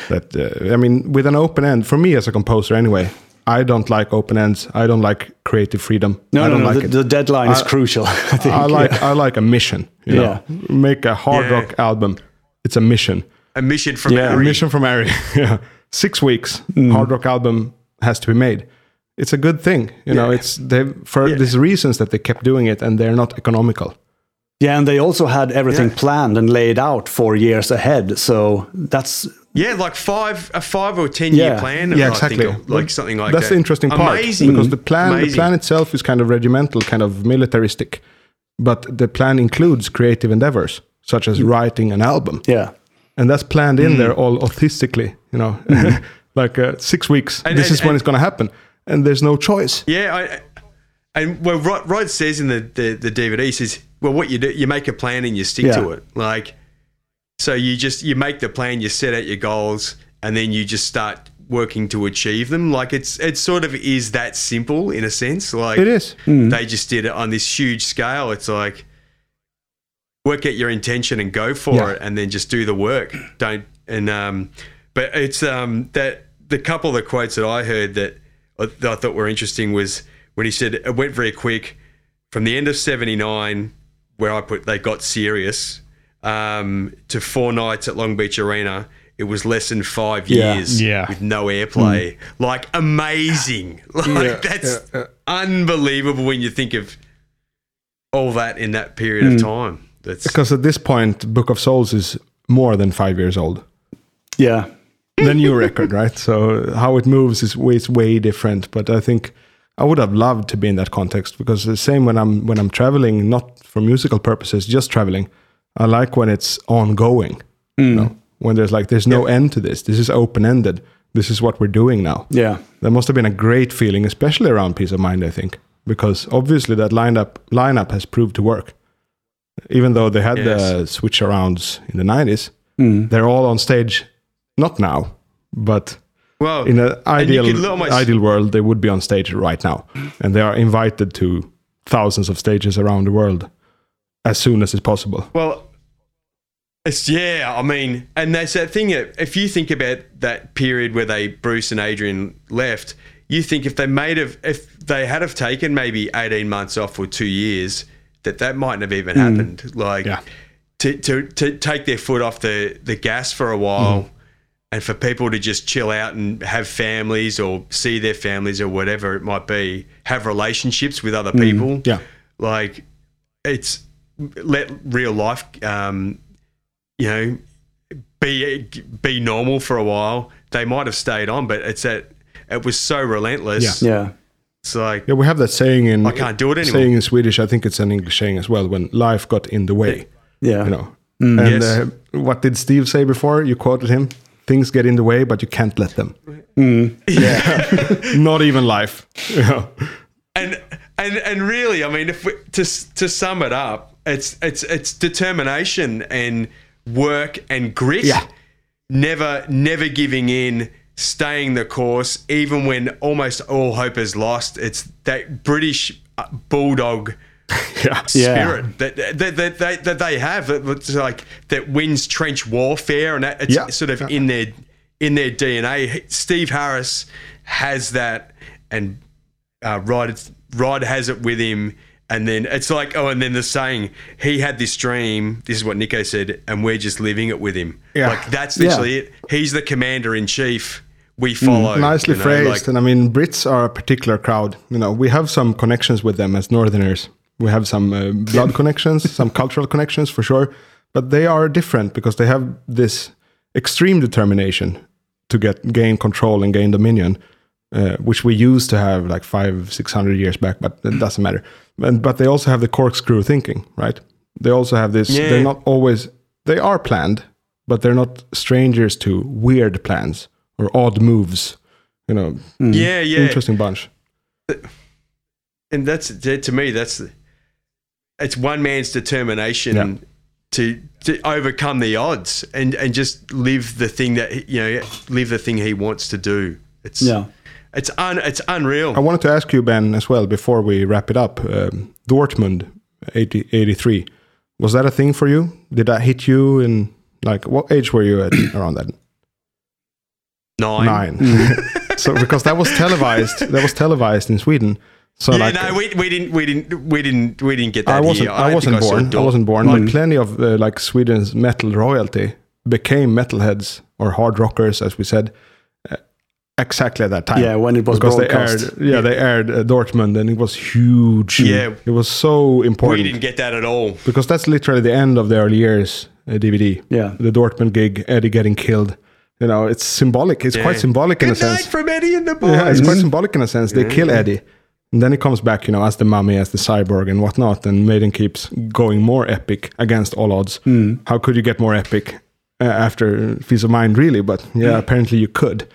That, uh, I mean, with an open end, for me as a composer anyway, I don't like open ends. I don't like creative freedom. No, I don't no. like the, it. the deadline is crucial. (laughs) I think. I like I like a mission. You know, make a hard Yeah. rock album. It's a mission. a mission from Yeah, A Ari. mission from Ari. (laughs) yeah, six weeks. Hard rock album has to be made. It's a good thing. You know, it's they for Yeah. these reasons that they kept doing it, and they're not economical. Yeah, and they also had everything Yeah. planned and laid out for years ahead. So that's Yeah, like five a five or ten year plan. Yeah, I exactly. think, like something like that. That's that. the interesting part Amazing. because the plan, the plan itself is kind of regimental, kind of militaristic, but the plan includes creative endeavors such as mm. writing an album, yeah, and that's planned in mm. there all autistically. You know, mm-hmm. (laughs) like uh, six weeks. And- this and- is when it's going to happen, and there's no choice. Yeah, I, and well, Rod, Rod says in the, the the DVD, he says, "Well, what you do, you make a plan and you stick Yeah. to it. Like, so you just you make the plan, you set out your goals, and then you just start working to achieve them. Like it's it sort of is that simple in a sense. Like It is. they just did it on this huge scale. It's like work out your intention and go for Yeah. it, and then just do the work. Don't and um, but it's um that the couple of the quotes that I heard that I, that I thought were interesting was when he said it went very quick from the end of '79, where I put they got serious, um, to four nights at Long Beach Arena. It was less than five Yeah. years Yeah. with no airplay. Like amazing. (laughs) Like that's unbelievable when you think of all that in that period of time. That's Because at this point, Book of Souls is more than five years old. yeah, the new record, right? So how it moves is way, way different. But I think I would have loved to be in that context because the same when I'm when I'm traveling, not for musical purposes, just traveling. I like when it's ongoing. You hmm. know, when there's like there's no end to this. This is open ended. This is what we're doing now. yeah, That must have been a great feeling, especially around Piece of Mind. I think because obviously that lineup lineup has proved to work. Even though they had the switch arounds in the 90s, hmm. they're all on stage. Not now, but well in an ideal ideal world, they would be on stage right now, and they are invited to thousands of stages around the world as soon as it's possible. Well, it's yeah. I mean, and that's that thing. If you think about that period where they Bruce and Adrian left, you think if they made have if they had have taken maybe eighteen months off or two years, that that mightn't have even mm. happened. Like Yeah. to to to take their foot off the the gas for a while. Mm. And for people to just chill out and have families or see their families or whatever it might be, have relationships with other people Yeah, like it's let real life um you know be be normal for a while they might have stayed on but it's that it was so relentless yeah, it's like yeah. We have that saying in I can't do it anymore. Saying in Swedish, I think it's an English saying as well. When life got in the way, yeah. you know. And Yes. uh, what did Steve say before? You quoted him. Things get in the way, but you can't let them. (laughs) Yeah, (laughs) Not even life. Know? and and and really i mean if we, to to sum it up it's it's it's determination and work and grit Yeah. never never giving in staying the course even when almost all hope is lost it's that british uh, bulldog (laughs) Yeah. spirit that, that, that, that, that they have that- like that wins trench warfare and that it's Yeah. sort of in their in their DNA. Steve Harris has that and uh, Rod Rod has it with him and then it's like oh and then the saying he had this dream this is what Nicko said and we're just living it with him Yeah. like that's literally it he's the commander in chief we follow Nicely you know, phrased. like- and I mean, Brits are a particular crowd. You know, we have some connections with them as Northerners. We have some uh, blood connections, (laughs) some cultural connections for sure. But they are different because they have this extreme determination to get gain control and gain dominion, uh, which we used to have like five, six hundred years back. But it doesn't matter. And, but they also have the corkscrew thinking, right? they also have this. Yeah. They're not always. They are planned, but they're not strangers to weird plans or odd moves. You know, Yeah, yeah. interesting bunch. and that's to me that's it's one man's determination Yeah. to to overcome the odds and and just live the thing that he- you know live the thing he wants to do it's Yeah. it's un it's unreal I wanted to ask you, Ben, as well, before we wrap it up. Um, Dortmund, 80, 83. Was that a thing for you? Did that hit you in, like, what age were you at (coughs) around that? nine, Nine. (laughs) so, because that was televised, that was televised in Sweden. So, yeah like, no we, we didn't we didn't we didn't we didn't get that I wasn't. I, don't wasn't born. I Dor- wasn't born. But plenty of uh, like Sweden's metal royalty became metalheads or hard rockers, as we said, uh, exactly at that time. Yeah, when it was because they broadcast. aired. Yeah, they aired uh, Dortmund, and it was huge. Yeah. it was so important. we didn't get that at all because that's literally the end of the early years uh, DVD. Yeah. the Dortmund gig, Eddie getting killed. You know, it's symbolic. It's quite Yeah. symbolic in Good a night sense. from Eddie and the boys Yeah, it's quite symbolic in a sense. They kill Eddie. And then he comes back, you know, as the mummy, as the cyborg and whatnot. And Maiden keeps going more epic against all odds. How could you get more epic uh, after Feast of Mind, really? But yeah, apparently you could.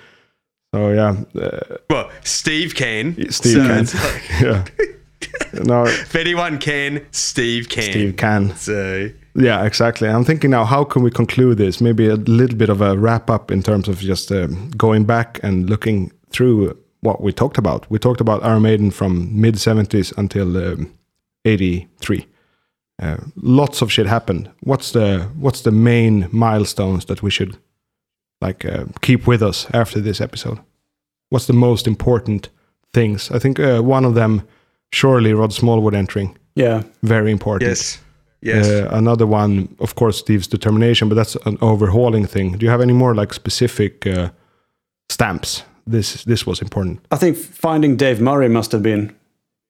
So yeah, uh, well Steve can Steve So can. like, (laughs) yeah. no, if anyone can Steve can Steve can. so Yeah, exactly. I'm thinking now, how can we conclude this? Maybe a little bit of a wrap up in terms of just um, going back and looking through what we talked about. We talked about Iron Maiden from mid 70s until um, 83. Uh, lots of shit happened. What's the what's the main milestones that we should like uh, keep with us after this episode? What's the most important things? I think uh, one of them, surely Rod Smallwood entering, Yeah. very important. yes yes Uh, another one, of course, Steve's determination, but that's an overhauling thing. Do you have any more like specific uh, stamps? This this was important. I think finding Dave Murray must have been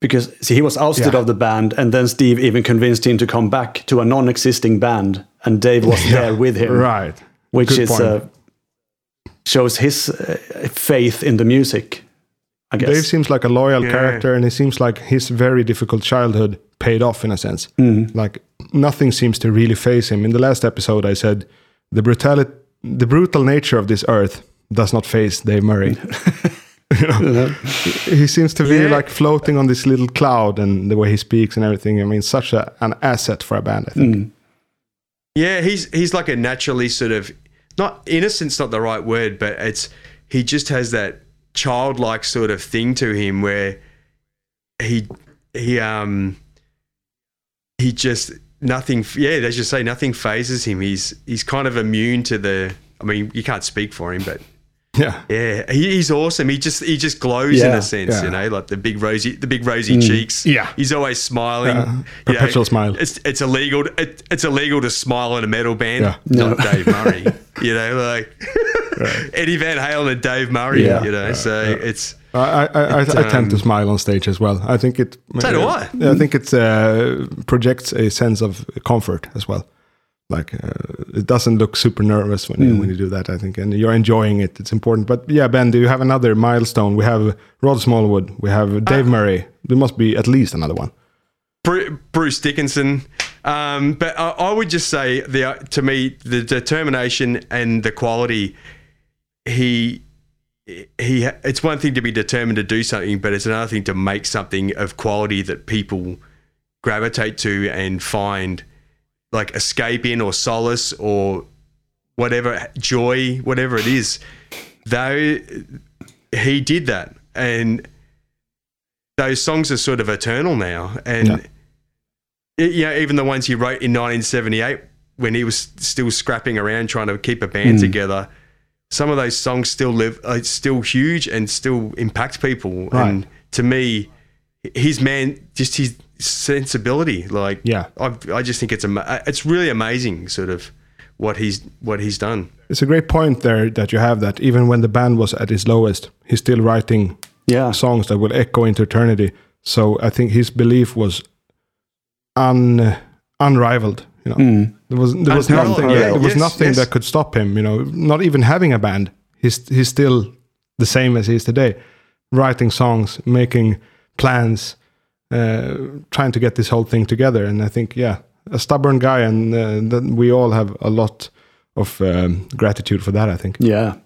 because see, he was ousted Yeah. of the band, and then Steve even convinced him to come back to a non-existing band, and Dave was (laughs) there with him, Right. which Good is uh, shows his uh, faith in the music. I guess. Dave seems like a loyal Yeah. character, and it seems like his very difficult childhood paid off in a sense. Like nothing seems to really phase him. In the last episode, I said the brutality, the brutal nature of this earth does not phase Dave Murray. (laughs) you know, he seems to be Yeah. like floating on this little cloud, and the way he speaks and everything. I mean, such a, an asset for a band. I think. Yeah, he's he's like a naturally sort of not innocent's not the right word, but it's he just has that childlike sort of thing to him where he he um he just nothing yeah, as you say, nothing phases him. He's he's kind of immune to the I mean, you can't speak for him, but Yeah. yeah, he, he's awesome. He just he just glows in a sense, yeah. you know, like the big rosy the big rosy cheeks. Yeah. he's always smiling. Yeah, You know, perpetual smile. It's it's illegal. To, it, it's illegal to smile in a metal band. Yeah. Not Dave Murray. (laughs) you know, like Eddie Van Halen and Dave Murray. Yeah. You know, so it's I, I, I, I tend to um, smile on stage as well. I think it. So do I. I think it uh, projects a sense of comfort as well. Like uh, it doesn't look super nervous when you when you do that. I think, and you're enjoying it. It's important. But yeah, Ben, do you have another milestone? We have Rod Smallwood. We have Dave Murray. There must be at least another one. Bruce Dickinson. Um, but I, I would just say the to me the determination and the quality. He he. It's one thing to be determined to do something, but it's another thing to make something of quality that people gravitate to and find like escape in or solace or whatever joy, whatever it is. Though he did that, and those songs are sort of eternal now, and Yeah. it- you know, even the ones he wrote in 1978 when he was still scrapping around trying to keep a band hmm. together. Some of those songs still live, are still huge and still impact people. Right. And to me, his man, just his sensibility, like Yeah. I, I just think it's ama- it's really amazing, sort of what he's what he's done. It's a great point there that you have that even when the band was at its lowest, he's still writing Yeah. songs that will echo into eternity. So I think his belief was un unrivaled. You know, mm. there was there was Unparalleled, nothing. yeah. Yeah, there was Yes, nothing yes. that could stop him. You know, not even having a band. He's he's still the same as he is today, writing songs, making plans, uh, trying to get this whole thing together. And I think, yeah, a stubborn guy, and uh, that we all have a lot of um, gratitude for that. I think. Yeah.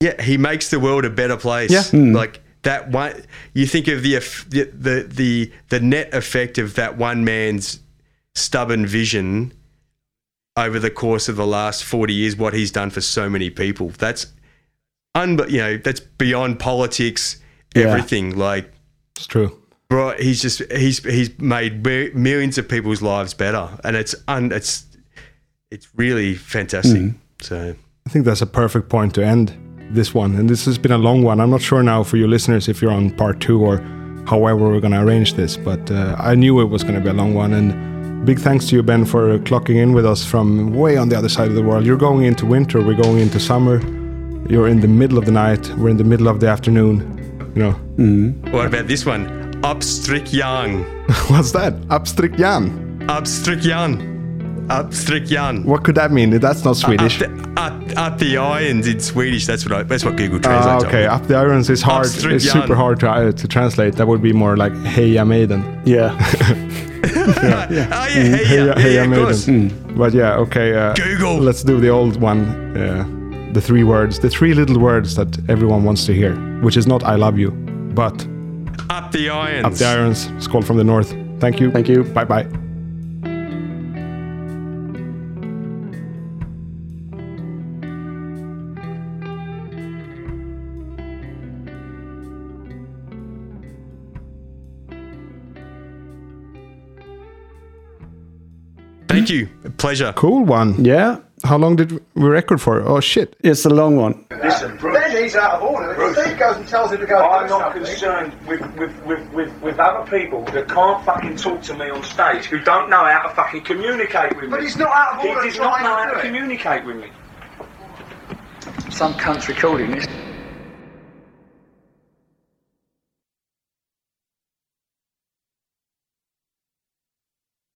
Yeah, he makes the world a better place. Yeah. Like that one you think of the the the the, the net effect of that one man's stubborn vision over the course of the last 40 years what he's done for so many people. That's un you know, that's beyond politics, Yeah. everything like It's true. Bro, he's just he's he's made mi- millions of people's lives better and it's un, it's it's really fantastic. So I think that's a perfect point to end this one. And this has been a long one. I'm not sure now for your listeners if you're on part two or however we're going to arrange this, but uh, I knew it was going to be a long one. And big thanks to you, Ben, for clocking in with us from way on the other side of the world. You're going into winter, we're going into summer. You're in the middle of the night, we're in the middle of the afternoon. You know, what about this one? Upstrickjan. (laughs) what's that? Upstrick Jan. Upstrickjan. Upstrickjan. What could that mean? That's not Swedish. Up the, up, up the irons in Swedish. That's what I, that's what Google Ah, Translate. told okay, me. up the irons is hard. Upstrick It's super hard to, uh, to translate. That would be more like Heya Maiden. Yeah. Oh (laughs) yeah, hey, (laughs) yeah, Heya, yeah, Heya yeah, of Maiden. course. But yeah, okay. Uh, Google. Let's do the old one. Uh, the three words, the three little words that everyone wants to hear, which is not "I love you," but Up the irons. "Up the irons." Skull from the north. Thank you. Thank you. Bye bye. Thank you. A pleasure. Cool one. Yeah. How long did we record for? Oh shit! It's a long one. Listen, Bruce. Then he's out of order. Steve goes and tells him to go. I'm not concerned with, with, with, with, with other people that can't fucking talk to me on stage who don't know how to fucking communicate with me. But he's not out of order. He does not know how to it. communicate with me. Some cunt's recording this.